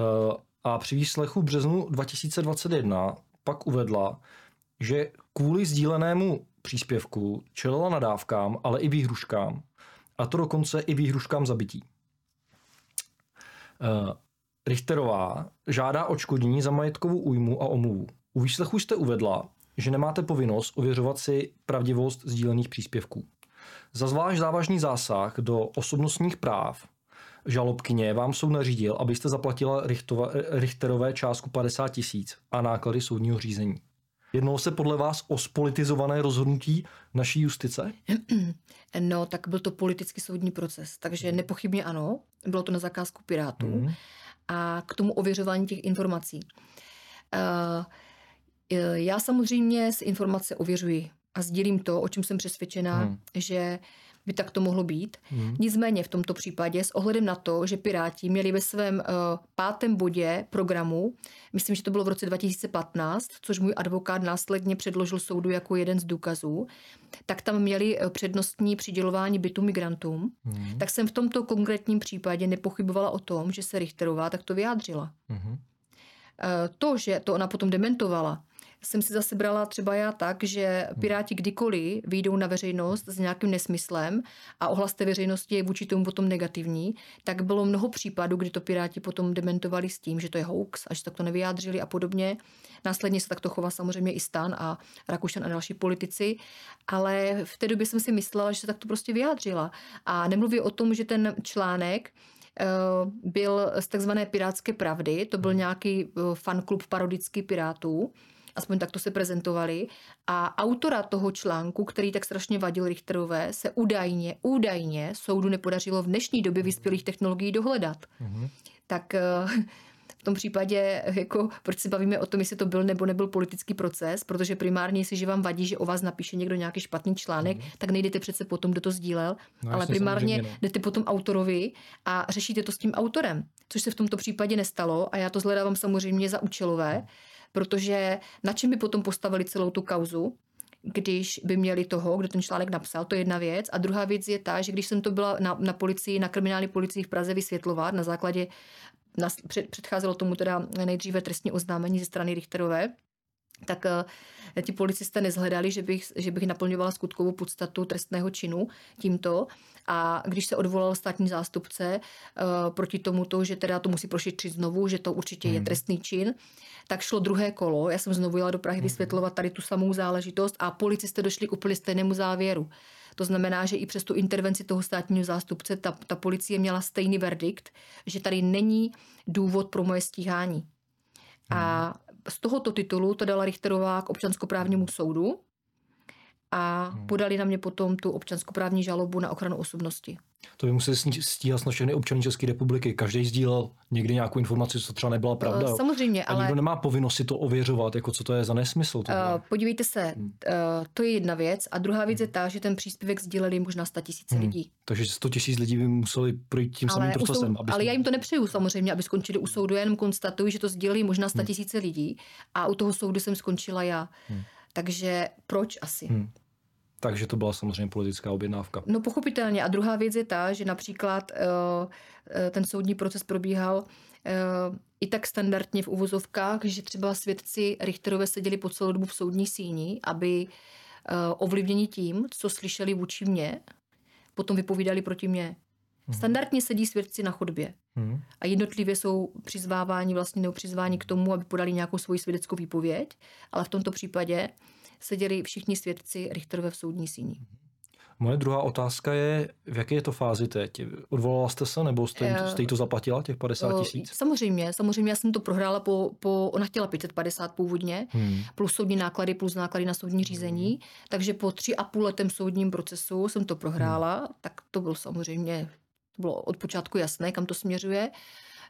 a při výslechu březnu 2021 pak uvedla, že kvůli sdílenému příspěvku čelila nadávkám, ale i výhruškám. A to dokonce i výhruškám zabití. Uh, Richterová žádá odškodnění za majetkovou újmu a omluvu. U výslechu jste uvedla, že nemáte povinnost ověřovat si pravdivost sdílených příspěvků. Za zvlášť závažný zásah do osobnostních práv žalobkyně vám soud nařídil, abyste zaplatila Richterové částku 50 tisíc a náklady soudního řízení. Jednalo se podle vás o spolitizované rozhodnutí naší justice? No, tak byl to politicky soudní proces, takže nepochybně ano. Bylo to na zakázku Pirátů. Mm. A k tomu ověřování těch informací. Uh, já samozřejmě si informace ověřuji a sdílím to, o čem jsem přesvědčená, hmm. že by tak to mohlo být. Hmm. Nicméně v tomto případě s ohledem na to, že Piráti měli ve svém uh, pátém bodě programu, myslím, že to bylo v roce 2015, což můj advokát následně předložil soudu jako jeden z důkazů, tak tam měli uh, přednostní přidělování bytu migrantům, hmm. tak jsem v tomto konkrétním případě nepochybovala o tom, že se Richterová takto vyjádřila. Hmm. Uh, to, že to ona potom dementovala, jsem si zase brala třeba já tak, že Piráti kdykoliv vyjdou na veřejnost s nějakým nesmyslem a ohlas té veřejnosti je vůči tomu potom negativní, tak bylo mnoho případů, kdy to Piráti potom dementovali s tím, že to je hoax a že tak to nevyjádřili a podobně. Následně se takto chová samozřejmě i Stan a Rakušan a další politici, ale v té době jsem si myslela, že se tak to prostě vyjádřila. A nemluví o tom, že ten článek eh, byl z takzvané Pirátské pravdy, to byl nějaký eh, fanklub parodický Pirátů, aspoň takto se prezentovali. A autora toho článku, který tak strašně vadil Richterové, se údajně, údajně soudu nepodařilo v dnešní době vyspělých technologií dohledat. Mm-hmm. Tak eh, v tom případě, jako, proč si bavíme o tom, jestli to byl nebo nebyl politický proces, protože primárně, jestliže vám vadí, že o vás napíše někdo nějaký špatný článek, mm. tak nejdete přece potom, kdo to sdílel, no, ale primárně ne. jdete potom autorovi a řešíte to s tím autorem, což se v tomto případě nestalo a já to zhledávám samozřejmě za účelové. Mm protože na čem by potom postavili celou tu kauzu, když by měli toho, kdo ten článek napsal, to je jedna věc. A druhá věc je ta, že když jsem to byla na, na policii, na kriminální policii v Praze vysvětlovat na základě, na, před, předcházelo tomu teda nejdříve trestní oznámení ze strany Richterové, tak uh, ti policisté nezhledali, že bych, že bych naplňovala skutkovou podstatu trestného činu tímto. A když se odvolal státní zástupce uh, proti tomuto, že teda to musí prošetřit znovu, že to určitě hmm. je trestný čin, tak šlo druhé kolo. Já jsem znovu jela do Prahy hmm. vysvětlovat tady tu samou záležitost a policisté došli k úplně stejnému závěru. To znamená, že i přes tu intervenci toho státního zástupce ta, ta policie měla stejný verdikt, že tady není důvod pro moje stíhání. A hmm z tohoto titulu to dala Richterová k občanskoprávnímu soudu a hmm. podali na mě potom tu občanskoprávní žalobu na ochranu osobnosti. To by museli stíhat na všechny občany České republiky. Každý sdílel někdy nějakou informaci, co třeba nebyla pravda. Uh, samozřejmě, a ale... nikdo nemá povinnost si to ověřovat, jako co to je za nesmysl. Uh, podívejte se, hmm. uh, to je jedna věc. A druhá věc je ta, že ten příspěvek sdíleli možná 100 tisíce hmm. lidí. Takže 100 tisíc lidí by museli projít tím ale samým procesem. Aby ale já jim to nepřeju samozřejmě, aby skončili u soudu. Já jenom konstatuji, že to sdíleli možná 100 hmm. tisíce hmm. lidí a u toho soudu jsem skončila já. Hmm. Takže proč asi? Hmm. Takže to byla samozřejmě politická objednávka. No pochopitelně. A druhá věc je ta, že například uh, ten soudní proces probíhal uh, i tak standardně v uvozovkách, že třeba svědci Richterové seděli po celou dobu v soudní síni, aby ovlivněni tím, co slyšeli vůči mně, potom vypovídali proti mně. Hmm. Standardně sedí svědci na chodbě hmm. a jednotlivě jsou přizváváni vlastně nebo přizváni k tomu, aby podali nějakou svoji svědeckou výpověď, ale v tomto případě seděli všichni svědci Richterové v soudní síni. Moje druhá otázka je, v jaké je to fázi teď? Odvolala jste se nebo jste, uh, jste jí to zaplatila, těch 50 tisíc? Samozřejmě, samozřejmě, já jsem to prohrála po, po ona chtěla 550 původně, hmm. plus soudní náklady, plus náklady na soudní řízení, hmm. takže po tři a půl letem soudním procesu jsem to prohrála, hmm. tak to bylo samozřejmě, to bylo od počátku jasné, kam to směřuje.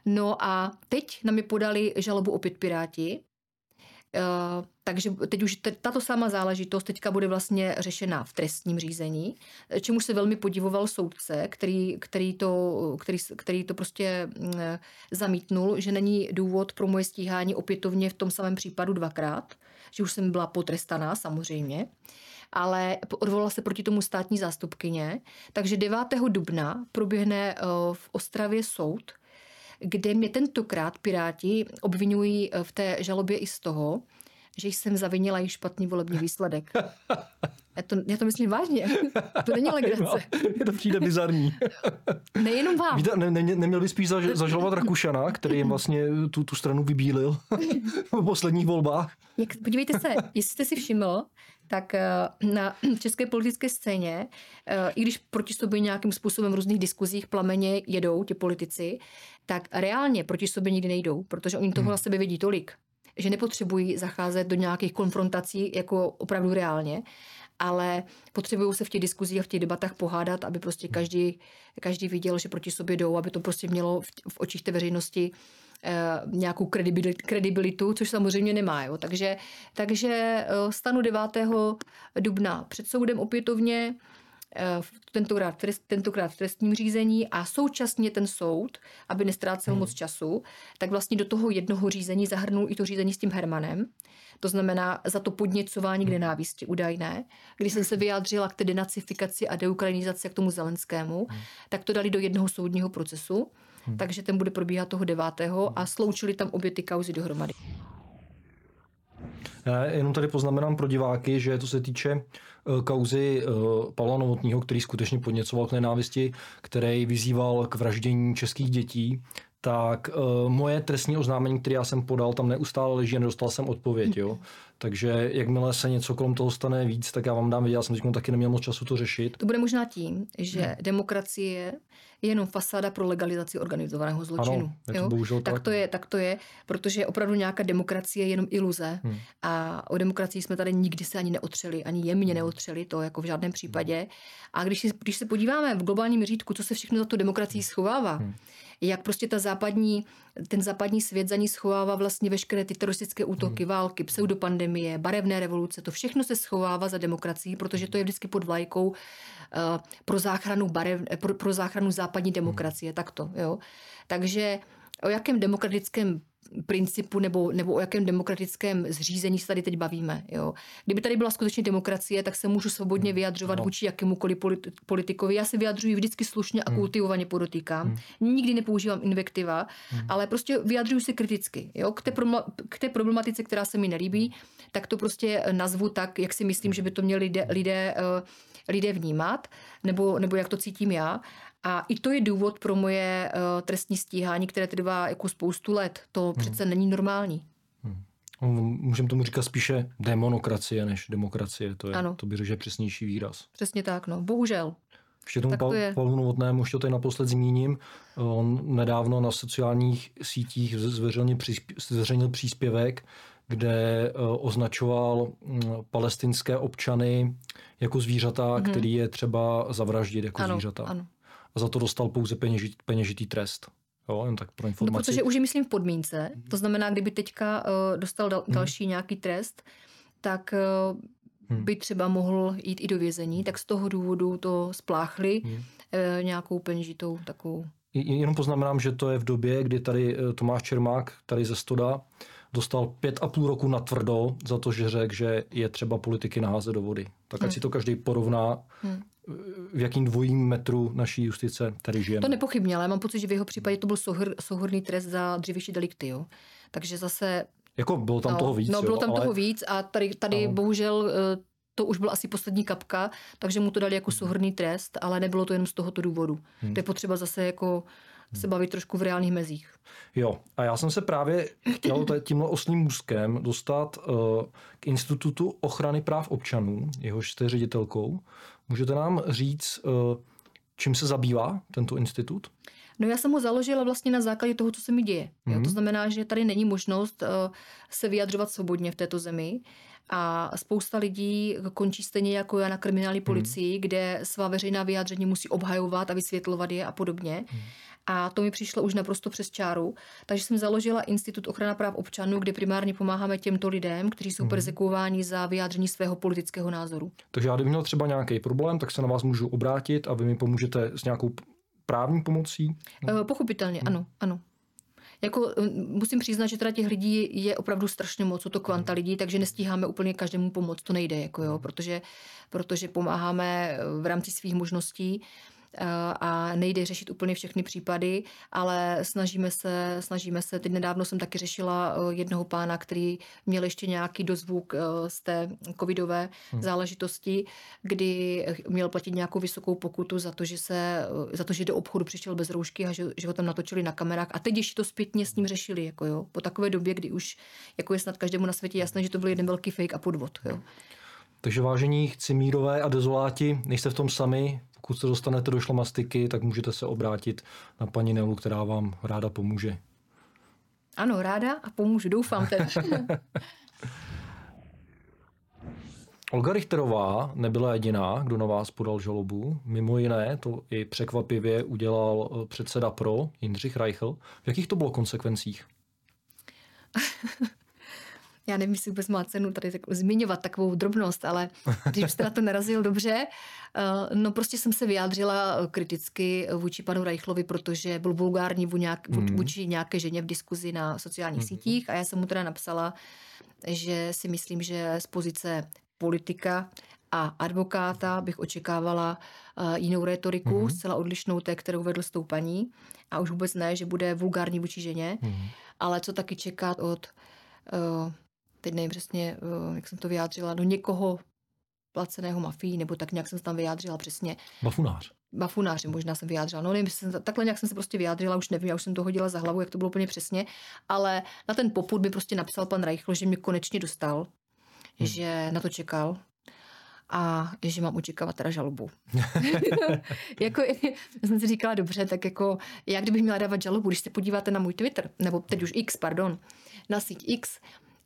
No a teď na mě podali žalobu opět Piráti, Uh, takže teď už tato sama záležitost teďka bude vlastně řešena v trestním řízení, čemu se velmi podivoval soudce, který, který, to, který, který to prostě uh, zamítnul, že není důvod pro moje stíhání opětovně v tom samém případu dvakrát, že už jsem byla potrestaná samozřejmě ale odvolala se proti tomu státní zástupkyně. Takže 9. dubna proběhne uh, v Ostravě soud, kde mě tentokrát Piráti obvinují eh, v té žalobě i z toho, že jsem zavinila i špatný volební výsledek. Já to, já to myslím vážně. To není legrace. Je to přijde bizarní. Nejenom vám. Víte, ne, ne, neměl by spíš zaž, zažalovat Rakušana, který jim vlastně tu, tu stranu vybílil v posledních volbách. Jak, podívejte se, jestli jste si všiml, tak eh, na české politické scéně, eh, i když proti sobě nějakým způsobem v různých diskuzích plameně jedou ti politici, tak reálně proti sobě nikdy nejdou, protože oni toho hmm. na sebe vidí tolik, že nepotřebují zacházet do nějakých konfrontací jako opravdu reálně, ale potřebují se v těch diskuzích a v těch debatách pohádat, aby prostě každý, každý viděl, že proti sobě jdou, aby to prostě mělo v, v očích té veřejnosti eh, nějakou kredibilitu, což samozřejmě nemá. Jo. Takže, takže eh, stanu 9. dubna před soudem opětovně, tentokrát, tentokrát v trestním řízení a současně ten soud, aby nestrácel hmm. moc času, tak vlastně do toho jednoho řízení zahrnul i to řízení s tím Hermanem. To znamená za to podněcování k hmm. nenávisti údajné. Když jsem se vyjádřila k té denacifikaci a deukranizaci k tomu Zelenskému, hmm. tak to dali do jednoho soudního procesu. Hmm. Takže ten bude probíhat toho devátého a sloučili tam obě ty kauzy dohromady. Já jenom tady poznamenám pro diváky, že to se týče eh, kauzy eh, Pavla Novotního, který skutečně podněcoval k nenávisti, který vyzýval k vraždění českých dětí, tak uh, moje trestní oznámení, které já jsem podal, tam neustále leží a nedostal jsem odpověď. Jo? Takže jakmile se něco kolem toho stane víc, tak já vám dám vědět, já jsem teď taky neměl moc času to řešit. To bude možná tím, že hmm. demokracie je jenom fasáda pro legalizaci organizovaného zločinu. Ano, je to jo? tak, tak to je, tak to je, protože opravdu nějaká demokracie je jenom iluze hmm. a o demokracii jsme tady nikdy se ani neotřeli, ani jemně hmm. neotřeli, to jako v žádném případě. A když, když se podíváme v globálním řídku, co se všechno za tu demokracii schovává, hmm jak prostě ta západní, ten západní svět za ní schovává vlastně veškeré ty teroristické útoky, hmm. války, pseudopandemie, barevné revoluce, to všechno se schovává za demokracií, protože to je vždycky pod vlajkou uh, pro záchranu, barev, pro, pro záchranu západní demokracie, hmm. takto, jo. Takže o jakém demokratickém principu nebo, nebo o jakém demokratickém zřízení se tady teď bavíme. Jo. Kdyby tady byla skutečně demokracie, tak se můžu svobodně hmm. vyjadřovat no. vůči jakémukoliv politikovi. Já se vyjadřuji vždycky slušně a hmm. kultivovaně podotýkám. Hmm. Nikdy nepoužívám invektiva, hmm. ale prostě vyjadřuji se kriticky. Jo. K, té k té problematice, která se mi nelíbí, tak to prostě nazvu tak, jak si myslím, že by to měli lidé, lidé, eh, lidé vnímat, nebo, nebo jak to cítím já. A i to je důvod pro moje uh, trestní stíhání, které trvá jako spoustu let. To hmm. přece není normální. Hmm. Můžeme tomu říkat spíše demonokracie než demokracie. To, je, ano. to by řekl, přesnější výraz. Přesně tak, no. Bohužel. Ještě tomu pa- Pavlu Novotnému, ještě to tady naposled zmíním. On nedávno na sociálních sítích zveřejnil, zveřejnil příspěvek, kde uh, označoval um, palestinské občany jako zvířata, mm-hmm. který je třeba zavraždit jako ano, zvířata. Ano a za to dostal pouze peněžitý, peněžitý trest. Jo, jen tak pro no, informaci. No, protože už je, myslím, v podmínce. To znamená, kdyby teďka uh, dostal dal, hmm. další hmm. nějaký trest, tak uh, hmm. by třeba mohl jít i do vězení, tak z toho důvodu to spláchli hmm. uh, nějakou peněžitou takovou. Jenom poznamenám, že to je v době, kdy tady Tomáš Čermák, tady ze Stoda, dostal pět a půl roku na tvrdo za to, že řekl, že je třeba politiky naházet do vody. Tak ať hmm. si to každý porovná, hmm v jakým dvojím metru naší justice tady žijeme. To nepochybně, ale mám pocit, že v jeho případě to byl souhr, souhrný trest za dřívější delikty. Jo. Takže zase... Jako bylo tam no, toho víc. No, bylo jo, tam ale... toho víc a tady, tady bohužel eh, to už byl asi poslední kapka, takže mu to dali jako souhrný trest, ale nebylo to jenom z tohoto důvodu. Hmm. To je potřeba zase jako se bavit trošku v reálných mezích. Jo, a já jsem se právě chtěl tímhle oslým můzkem dostat uh, k Institutu ochrany práv občanů, jehož jste ředitelkou. Můžete nám říct, uh, čím se zabývá tento institut? No já jsem ho založila vlastně na základě toho, co se mi děje. Mm-hmm. To mhm. znamená, že tady není možnost uh, se vyjadřovat svobodně v této zemi. A spousta lidí končí stejně jako já na kriminální policii, mm. kde svá veřejná vyjádření musí obhajovat a vysvětlovat je a podobně. Mm. A to mi přišlo už naprosto přes čáru. Takže jsem založila Institut ochrana práv občanů, kde primárně pomáháme těmto lidem, kteří jsou mm. persekuováni za vyjádření svého politického názoru. Takže já, kdybych měl třeba nějaký problém, tak se na vás můžu obrátit a vy mi pomůžete s nějakou právní pomocí? No. Pochopitelně, mm. ano, ano. Jako, eh, musím přiznat, že teda těch lidí je opravdu strašně moc, jsou to kvanta mhm. lidí, takže nestíháme úplně každému pomoct, to nejde, jako jo, protože, protože pomáháme v rámci svých možností. Eh, a nejde řešit úplně všechny případy, ale snažíme se, snažíme se. Teď nedávno jsem taky řešila eh, jednoho pána, který měl ještě nějaký dozvuk eh, z té covidové hmm. záležitosti, kdy měl platit nějakou vysokou pokutu za to, že, se, za to, že do obchodu přišel bez roušky a že, že ho tam natočili na kamerách. A teď ještě to zpětně s ním řešili. Jako jo, po takové době, kdy už jako je snad každému na světě jasné, že to byl jeden velký fake a podvod. Jo. Takže vážení cimírové a dezoláti, nejste v tom sami, pokud se dostanete do šlamastiky, tak můžete se obrátit na paní Nelu, která vám ráda pomůže. Ano, ráda a pomůžu, doufám teda. Olga Richterová nebyla jediná, kdo na vás podal žalobu. Mimo jiné, to i překvapivě udělal eh, předseda pro Jindřich Reichl. V jakých to bylo konsekvencích? já nevím, jestli vůbec má cenu tady tak zmiňovat takovou drobnost, ale když jste na to narazil dobře, eh, no prostě jsem se vyjádřila kriticky vůči panu Reichlovi, protože byl vulgární mhm. vůči nějaké ženě v diskuzi na sociálních mm. sítích a já jsem mu teda napsala, že si myslím, že z pozice politika a advokáta bych očekávala uh, jinou retoriku, mm-hmm. zcela odlišnou té, kterou vedl s tou paní. A už vůbec ne, že bude vulgární vůči ženě, mm-hmm. ale co taky čekat od, uh, teď nevím přesně, uh, jak jsem to vyjádřila, do někoho placeného mafii, nebo tak nějak jsem se tam vyjádřila přesně. Bafunář. Bafunáři možná jsem vyjádřila. No nevím, jsem, takhle nějak jsem se prostě vyjádřila, už nevím, já už jsem to hodila za hlavu, jak to bylo úplně přesně, ale na ten poput mi prostě napsal pan Reichl, že mě konečně dostal, hmm. že na to čekal a že mám očekávat teda žalobu. jako, jsem si říkala, dobře, tak jako já kdybych měla dávat žalobu, když se podíváte na můj Twitter, nebo teď už X, pardon, na síť X,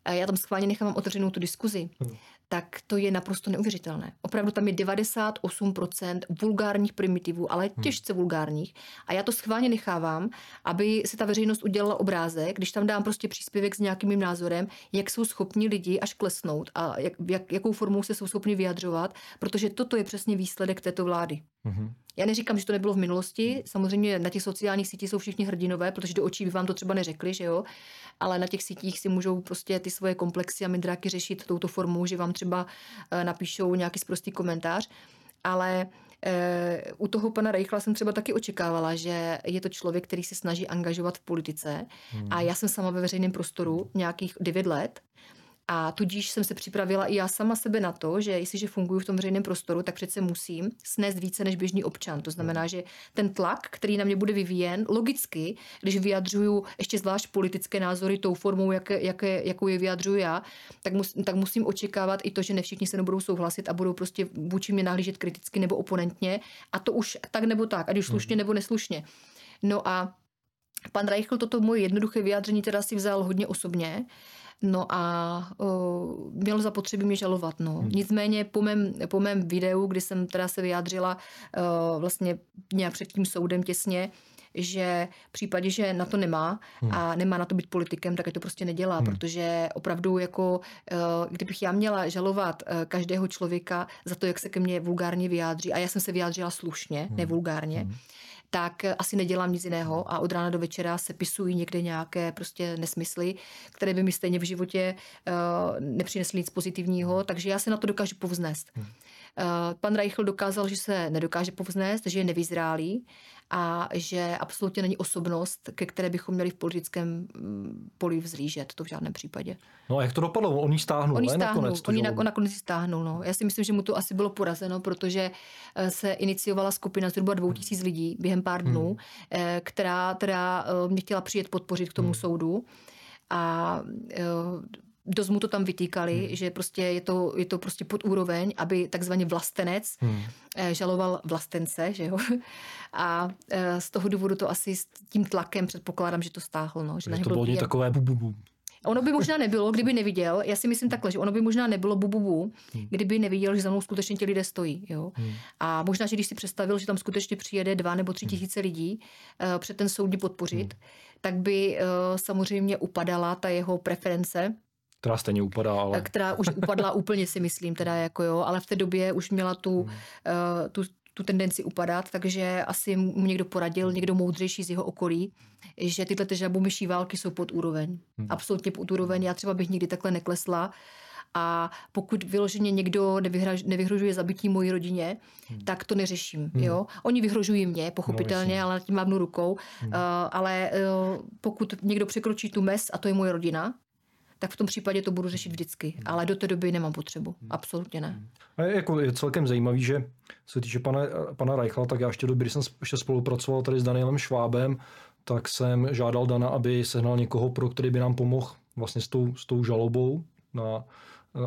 já tam schválně nechám otevřenou tu diskuzi, hmm tak to je naprosto neuvěřitelné. Opravdu tam je 98% vulgárních primitivů, ale hmm. těžce vulgárních. A já to schválně nechávám, aby si ta veřejnost udělala obrázek, když tam dám prostě příspěvek s nějakým mým názorem, jak jsou schopni lidi až klesnout a jak, jak, jakou formou se jsou schopni vyjadřovat, protože toto je přesně výsledek této vlády. Hmm. Já neříkám, že to nebylo v minulosti, samozřejmě na těch sociálních sítích jsou všichni hrdinové, protože do očí by vám to třeba neřekli, že jo, ale na těch sítích si můžou prostě ty svoje komplexy a mindráky řešit touto formou, že vám třeba eh, napíšou nějaký sprostý komentář, ale e, u toho pana Rejchla jsem třeba taky očekávala, že je to člověk, který se snaží angažovat v politice hmm. a já jsem sama ve veřejném prostoru nějakých devět let a tudíž jsem se připravila i já sama sebe na to, že jestliže funguji v tom veřejném prostoru, tak přece musím snést více než běžný občan. To znamená, že ten tlak, který na mě bude vyvíjen, logicky, když vyjadřuju ještě zvlášť politické názory tou formou, jak, jak, jakou je vyjadřuju já, tak, mus, tak musím očekávat i to, že ne všichni se nebudou souhlasit a budou prostě vůči mě nahlížet kriticky nebo oponentně. A to už tak nebo tak, ať už slušně nebo neslušně. No a pan Reichl toto moje jednoduché vyjádření teda si vzal hodně osobně. No a o, měl zapotřebí mě žalovat. No. Hmm. Nicméně po mém, po mém videu, kdy jsem teda se vyjádřila o, vlastně nějak před tím soudem těsně, že v případě, že na to nemá hmm. a nemá na to být politikem, tak je to prostě nedělá, hmm. protože opravdu jako, kdybych já měla žalovat každého člověka za to, jak se ke mně vulgárně vyjádří, a já jsem se vyjádřila slušně, hmm. nevulgárně, hmm tak asi nedělám nic jiného a od rána do večera se pisují někde nějaké prostě nesmysly, které by mi stejně v životě uh, nepřinesly nic pozitivního, takže já se na to dokážu povznést. Hmm. Uh, pan Reichl dokázal, že se nedokáže povznést, že je nevyzrálý a že absolutně není osobnost, ke které bychom měli v politickém mm, poli vzlížet, to v žádném případě. No a jak to dopadlo? Oni stáhnul, Oni stáhnul, nakonec, oni na, nakonec stáhnul. No. Já si myslím, že mu to asi bylo porazeno, protože eh, se iniciovala skupina zhruba dvou tisíc lidí během pár dnů, hmm. Eh, která teda eh, mě chtěla přijet podpořit k tomu hmm. soudu. A dost mu to tam vytýkali, hmm. že prostě je to, je to prostě pod úroveň, aby takzvaný vlastenec hmm. žaloval vlastence, že jo. A z toho důvodu to asi s tím tlakem předpokládám, že to stáhl. No, že, že to bylo takové bu, bu, bu. Ono by možná nebylo, kdyby neviděl, já si myslím takhle, že ono by možná nebylo bububu, hmm. kdyby neviděl, že za mnou skutečně ti lidé stojí. Jo? Hmm. A možná, že když si představil, že tam skutečně přijede dva nebo tři hmm. tisíce lidí uh, před ten soudní podpořit, hmm. tak by uh, samozřejmě upadala ta jeho preference která stejně upadá, ale... Která už upadla úplně si myslím, teda jako jo, ale v té době už měla tu, hmm. uh, tu, tu tendenci upadat, takže asi mu někdo poradil, někdo moudřejší z jeho okolí, že tyhle myší války jsou pod úroveň. Hmm. Absolutně pod úroveň. Já třeba bych nikdy takhle neklesla. A pokud vyloženě někdo nevyhrožuje zabití mojí rodině, hmm. tak to neřeším. Hmm. Jo? Oni vyhrožují mě, pochopitelně, no, ale tím mávnu rukou. Hmm. Uh, ale uh, pokud někdo překročí tu mes, a to je moje rodina, tak v tom případě to budu řešit vždycky. Ale do té doby nemám potřebu. Absolutně ne. A je, jako, je celkem zajímavý, že se týče pana, pana Reichla, tak já ještě doby, když jsem ještě spolupracoval tady s Danielem Švábem, tak jsem žádal Dana, aby sehnal někoho, pro který by nám pomohl vlastně s tou, s tou žalobou na,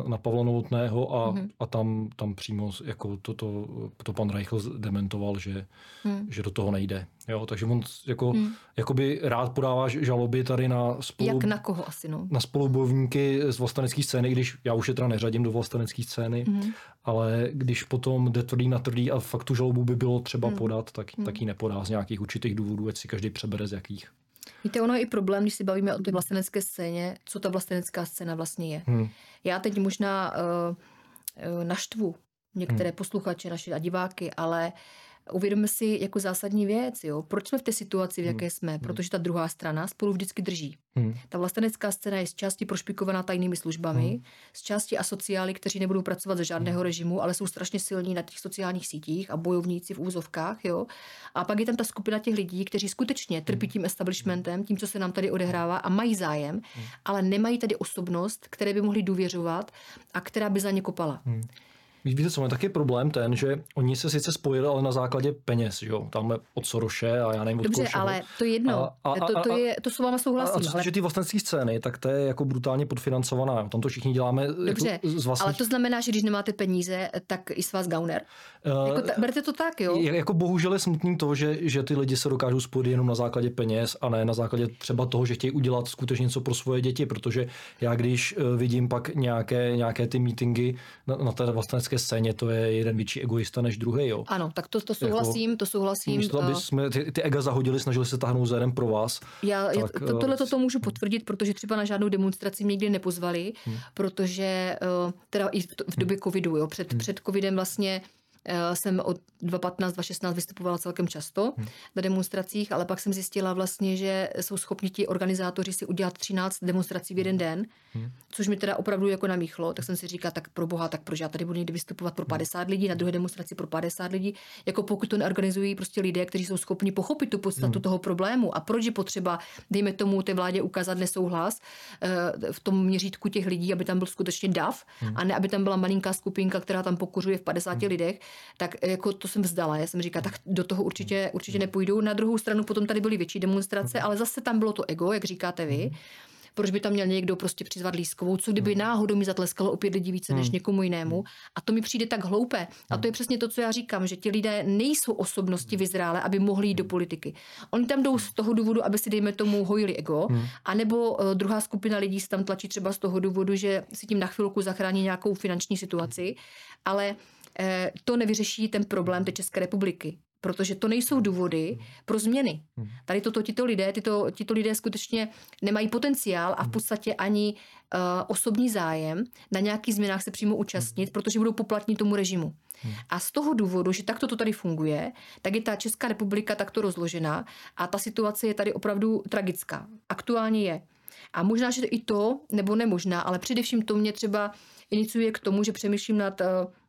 na Pavla Novotného a, mm-hmm. a tam, tam přímo jako to, to, to pan Reichl dementoval, že, mm. že do toho nejde. Jo, takže on jako, mm. jakoby rád podává žaloby tady na spolu... Jak na koho asi, no? Na spolubojovníky z vlastenecké scény, když já už je teda neřadím do vlastenecké scény, mm. ale když potom jde tvrdý na tvrdý a fakt tu žalobu by bylo třeba mm. podat, tak, mm. tak ji nepodá z nějakých určitých důvodů, ať si každý přebere z jakých. Víte, ono je i problém, když si bavíme o té vlastenecké scéně, co ta vlastenecká scéna vlastně je. Hmm. Já teď možná uh, uh, naštvu některé hmm. posluchače naše a diváky, ale uvědomíme si jako zásadní věc, jo. Proč jsme v té situaci, v jaké hmm. jsme? Hmm. Protože ta druhá strana spolu vždycky drží. Hmm. Ta vlastenecká scéna je z části prošpikovaná tajnými službami, hmm. z části asociály, kteří nebudou pracovat za žádného hmm. režimu, ale jsou strašně silní na těch sociálních sítích a bojovníci v úzovkách, jo. A pak je tam ta skupina těch lidí, kteří skutečně trpí tím establishmentem, tím, co se nám tady odehrává a mají zájem, hmm. ale nemají tady osobnost, které by mohli důvěřovat a která by za ně kopala. Hmm. Víte, co je taky problém ten, že oni se sice spojili, ale na základě peněz, jo. Tam od Soroše a já nevím od Dobře, ale to je jedno. A, a, a, to, to, je, to s váma souhlasím. A, a co se ale... ty vlastnické scény, tak to je jako brutálně podfinancovaná. Jo. Tam to všichni děláme jako Dobře, jako z vlastních... ale to znamená, že když nemáte peníze, tak i s vás gauner? Uh, jako ta, berte to tak, jo? Jako bohužel je smutným to, že, že ty lidi se dokážou spojit jenom na základě peněz a ne na základě třeba toho, že chtějí udělat skutečně něco pro svoje děti, protože já když eh, vidím pak nějaké, nějaké ty meetingy na, na té vlastnické scéně, to je jeden větší egoista než druhý. Jo. Ano, tak to, to souhlasím, jako, to souhlasím. Místo, aby jsme ty, ty ega zahodili, snažili se táhnout za jeden pro vás. Já, tak, já to, tohle to můžu potvrdit, protože třeba na žádnou demonstraci mě nikdy nepozvali, hmm. protože uh, teda i v, v době covidu, jo, před, hmm. před covidem vlastně Eh, jsem od 2015, 2016 vystupovala celkem často hmm. na demonstracích, ale pak jsem zjistila vlastně, že jsou schopni ti organizátoři si udělat 13 demonstrací v jeden den, hmm. což mi teda opravdu jako namíchlo, tak jsem si říkala, tak pro boha, tak proč já tady budu někdy vystupovat pro 50 hmm. lidí, na druhé demonstraci pro 50 lidí, jako pokud to neorganizují prostě lidé, kteří jsou schopni pochopit tu podstatu hmm. toho problému a proč je potřeba, dejme tomu, té vládě ukázat nesouhlas uh, v tom měřítku těch lidí, aby tam byl skutečně dav hmm. a ne, aby tam byla malinká skupinka, která tam pokuřuje v 50 hmm. lidech, tak jako to jsem vzdala. Já jsem říkala, tak do toho určitě, určitě nepůjdu. Na druhou stranu potom tady byly větší demonstrace, ale zase tam bylo to ego, jak říkáte vy. Proč by tam měl někdo prostě přizvat lískovou? Co kdyby náhodou mi zatleskalo opět lidí více než někomu jinému? A to mi přijde tak hloupé. A to je přesně to, co já říkám, že ti lidé nejsou osobnosti v Izraele, aby mohli jít do politiky. Oni tam jdou z toho důvodu, aby si, dejme tomu, hojili ego, anebo uh, druhá skupina lidí se tam tlačí třeba z toho důvodu, že si tím na chvilku zachrání nějakou finanční situaci, ale to nevyřeší ten problém té České republiky protože to nejsou důvody pro změny. Hmm. Tady toto tito lidé, tyto, tyto lidé skutečně nemají potenciál a v podstatě ani uh, osobní zájem na nějakých změnách se přímo účastnit, protože budou poplatní tomu režimu. A z toho důvodu, že takto to tady funguje, tak je ta Česká republika takto rozložená a ta situace je tady opravdu tragická. Aktuálně je. A možná, že i to, nebo nemožná, ale především to mě třeba iniciuje k tomu, že přemýšlím nad uh, Eh,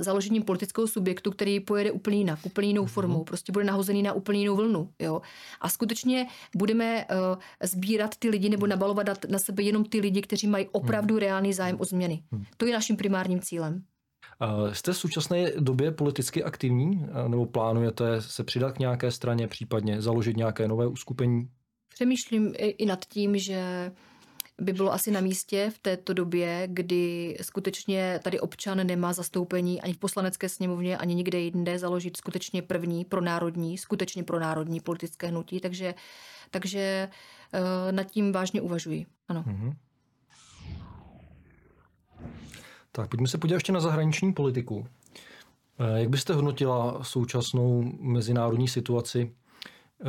založením politického subjektu, který pojede úplně jinak, úplně jinou mhm. formou, prostě bude nahozený na úplně jinou vlnu. Jo? A skutečně budeme uh, sbírat ty lidi nebo nabalovat na sebe jenom ty lidi, kteří mají opravdu mhm. reálný zájem o změny. Mhm. To je naším primárním cílem. Jste v současné době politicky aktivní nebo plánujete se přidat k nějaké straně, případně založit nějaké nové uskupení? Přemýšlím i nad tím, že by bylo asi na místě v této době, kdy skutečně tady občan nemá zastoupení ani v poslanecké sněmovně, ani nikde jinde, založit skutečně první pro národní, skutečně pro národní politické hnutí, takže, takže uh, nad tím vážně uvažuji. Ano. Mm-hmm. Tak pojďme se podívat ještě na zahraniční politiku. Eh, jak byste hodnotila současnou mezinárodní situaci? Eh,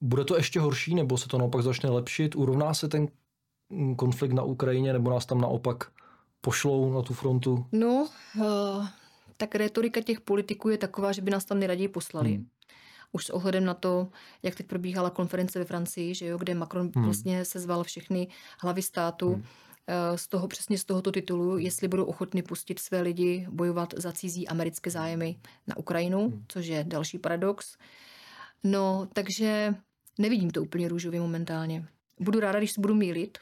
bude to ještě horší, nebo se to naopak začne lepšit? Urovná se ten konflikt na Ukrajině, nebo nás tam naopak pošlou na tu frontu? No, uh, tak retorika těch politiků je taková, že by nás tam nejraději poslali. Hmm. Už s ohledem na to, jak teď probíhala konference ve Francii, že jo, kde Macron hmm. vlastně sezval všechny hlavy státu, hmm eh, z toho přesně z tohoto titulu, jestli budou ochotni pustit své lidi bojovat za cizí americké zájmy na Ukrajinu, hmm. což je další paradox. No, takže nevidím to úplně růžově momentálně. Budu ráda, když se budu mílit,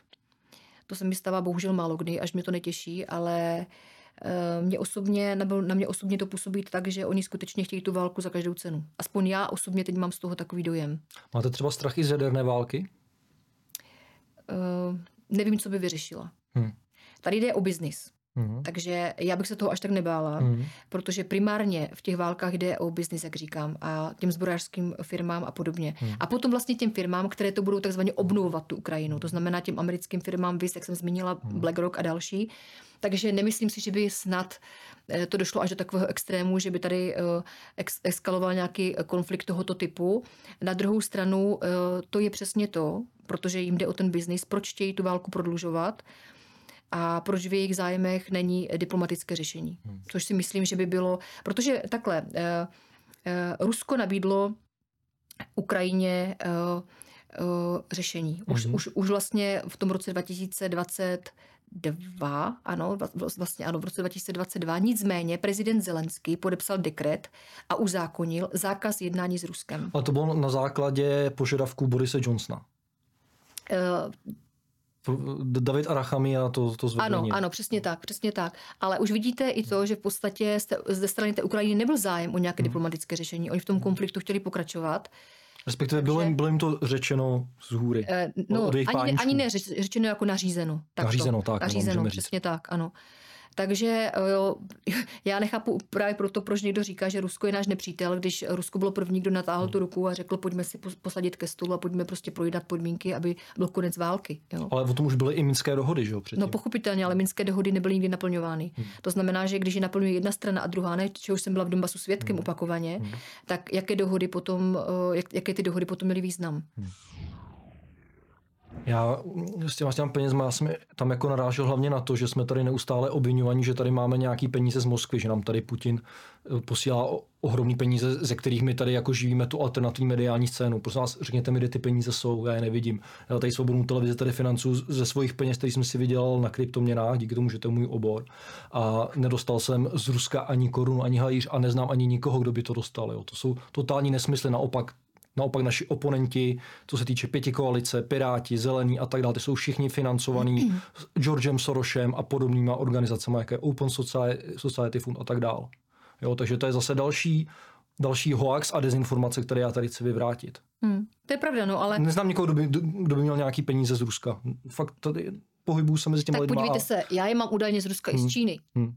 to se mi stává bohužel málo kdy, až mě to netěší, ale eh, mě osobně, nebo na mě osobně to působí tak, že oni skutečně chtějí tu válku za každou cenu. Aspoň já osobně teď mám z toho takový dojem. Máte třeba strachy z jaderné války? Uh, nevím, co by vyřešila. Hmm. Tady jde o biznis. Mhm. Takže já bych se toho až tak nebála, Mhm. protože primárně v těch válkách jde o biznis, jak říkám, a těm zbrojařským firmám a podobně. Hmm. A potom vlastně těm firmám, které to budou takzvaně obnovovat tu Ukrajinu, to znamená těm americkým firmám, VIS, jak jsem zmínila, Hmm. BlackRock a další. Takže nemyslím si, že by snad eh, to došlo až do takového extrému, že by tady eh, ex- eskaloval nějaký konflikt tohoto typu. Na druhou stranu eh, to je přesně to, protože jim jde o ten biznis, proč chtějí tu válku prodlužovat a proč v jejich zájmech není diplomatické řešení. Hmm. Což si myslím, že by bylo, protože takhle, eh, eh, Rusko nabídlo Ukrajině eh, řešení. Už, Mhm. už, už vlastně v tom roce 2022, ano, vla- vlastně ano, v roce 2022, nicméně prezident Zelenský podepsal dekret a uzákonil zákaz jednání s Ruskem. Ale to bylo na základě požadavků Borise Johnsona. David Arachamia to, to Ano, zveřejnil. ano, přesně tak, přesně tak. Ale už vidíte i to, že v podstatě ze strany té Ukrajiny nebyl zájem o nějaké Hmm. diplomatické řešení. Oni v tom konfliktu chtěli pokračovat. Respektive bylo Takže- jim, bylo jim to řečeno z hůry. Eh, No, od jejich ani, páničků. ani ne řeč- řečeno jako nařízeno. Takto. Nařízeno, tak, ano, Nařízeno, říct. přesně tak, ano. Takže eh, jo, já nechápu právě proto, proč někdo říká, že Rusko je náš nepřítel, když Rusko bylo první, kdo natáhl tu ruku a řekl, pojďme si pos- posadit ke stolu a pojďme prostě projednat podmínky, aby byl konec války. Jo. Ale o tom už byly i minské dohody, že jo? Předtím. No pochopitelně, ale minské dohody nebyly nikdy naplňovány. Hmm. To znamená, že když je naplňuje jedna strana a druhá ne, čehož jsem byla v Donbasu svědkem Hmm. opakovaně, Hmm. tak jaké dohody potom, eh, jak, jaké ty dohody potom měly význam? Já s těma, s těma penězma, já jsem tam jako narážel hlavně na to, že jsme tady neustále obvinovaní, že tady máme nějaký peníze z Moskvy, že nám tady Putin eh, posílá ohromný peníze, ze kterých my tady jako živíme tu alternativní mediální scénu. Prosím vás, řekněte mi, kde ty peníze jsou, já je nevidím. Já tady svobodnou televizi tady financuju ze svých peněz, který jsem si vydělal na kryptoměnách, díky tomu, že to je můj obor. A nedostal jsem z Ruska ani korunu, ani halíř a neznám ani nikoho, kdo by to dostal. Jo. To jsou totální nesmysly, naopak Naopak naši oponenti, co se týče pěti koalice, Piráti, Zelení a tak dále, ty jsou všichni financovaní Georgem Sorosem a podobnýma organizacemi, jako je Open Society, Fund a tak dále. Jo, takže to je zase další, další hoax a dezinformace, které já tady chci vyvrátit. Hmm. To je pravda, no, ale Neznám někoho, kdo by, kdo by měl nějaký peníze z Ruska. Fakt tady pohybuju se mezi těmi tak lidmi. podívejte se, já je mám údajně z Ruska i Hmm. z Číny. Hmm.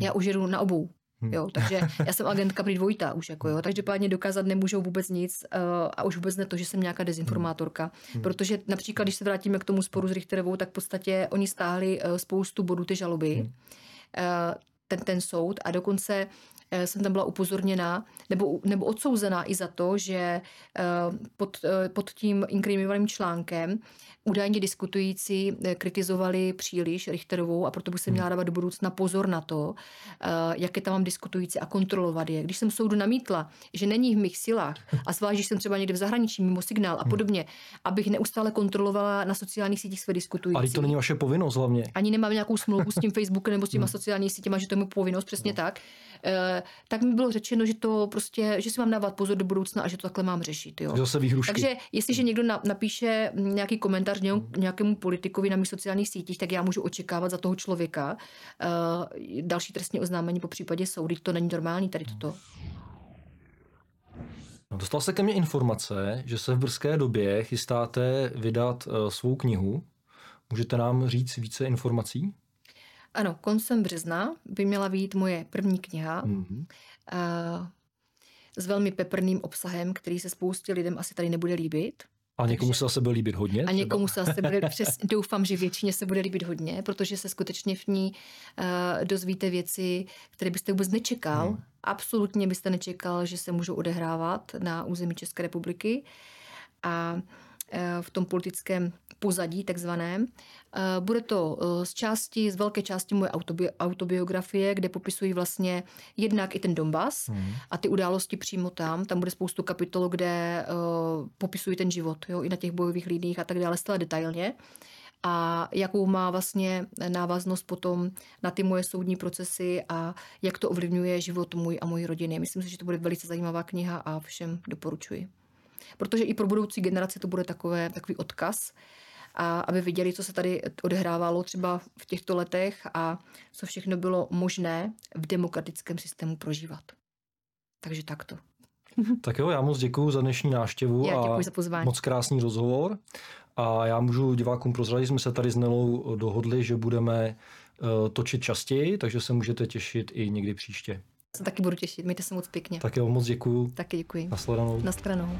Já už jedu na obou. Hmm. Jo, takže já jsem agentka prý dvojitá už, jako jo, takže pádně dokázat nemůžou vůbec nic uh, a už vůbec ne to, že jsem nějaká dezinformátorka. Hmm. Protože například, když se vrátíme k tomu sporu s Richterovou, tak v podstatě oni stáhli uh, spoustu bodů ty žaloby, Hmm. uh, ten, ten soud a dokonce uh, jsem tam byla upozorněna nebo, nebo odsouzená i za to, že uh, pod, uh, pod tím inkriminovaným článkem údajně diskutující eh, kritizovali příliš Richterovou a proto bych se měla dávat do budoucna pozor na to, eh, jak je tam mám diskutující a kontrolovat je. Když jsem soudu namítla, že není v mých silách a zvlášť, když jsem třeba někde v zahraničí mimo signál a podobně, abych neustále kontrolovala na sociálních sítích své diskutující. Ale to není vaše povinnost hlavně. Ani nemám nějakou smlouvu s tím Facebookem nebo s těma sociálními sítěma, že to je mu povinnost, přesně tak. Eh, tak mi bylo řečeno, že to prostě, že si mám dávat pozor do budoucna a že to takhle mám řešit. Jo. Zase výhrušky. Takže jestliže někdo na, napíše nějaký komentář nějak, nějakému politikovi na mých sociálních sítích, tak já můžu očekávat za toho člověka uh, další trestní oznámení po případě soudy. To není normální tady toto. No, dostal se ke mně informace, že se v brzké době chystáte vydat uh, svou knihu. Můžete nám říct více informací? Ano, koncem března by měla být moje první kniha Mm-hmm. uh, s velmi peprným obsahem, který se spoustě lidem asi tady nebude líbit. A někomu Takže- se zase bude líbit hodně? A někomu se asi bude, přes, doufám, že většině se bude líbit hodně, protože se skutečně v ní uh, dozvíte věci, které byste vůbec nečekal. Hmm. Absolutně byste nečekal, že se můžou odehrávat na území České republiky. A eh, v tom politickém pozadí takzvaném. Eh, Bude to eh, z části, z velké části moje autobi- autobiografie, kde popisují vlastně jednak i ten Donbass, Mhm. a ty události přímo tam. Tam bude spoustu kapitol, kde uh, popisují ten život, jo, i na těch bojových líních a tak dále, stále detailně. A jakou má vlastně návaznost potom na ty moje soudní procesy a jak to ovlivňuje život můj a mojí rodiny. Myslím si, že to bude velice zajímavá kniha a všem doporučuji. Protože i pro budoucí generace to bude takové, takový odkaz, a aby viděli, co se tady odehrávalo třeba v těchto letech a co všechno bylo možné v demokratickém systému prožívat. Takže takto. Tak jo, já moc děkuji za dnešní návštěvu Já a děkuji za pozvání. moc krásný rozhovor. A já můžu divákům prozradit, jsme se tady s Nelou dohodli, že budeme točit častěji, takže se můžete těšit i někdy příště. Se taky budu těšit, mějte se moc pěkně. Tak jo, moc děkuju. Taky děkuji. Nasledanou. Nasledanou.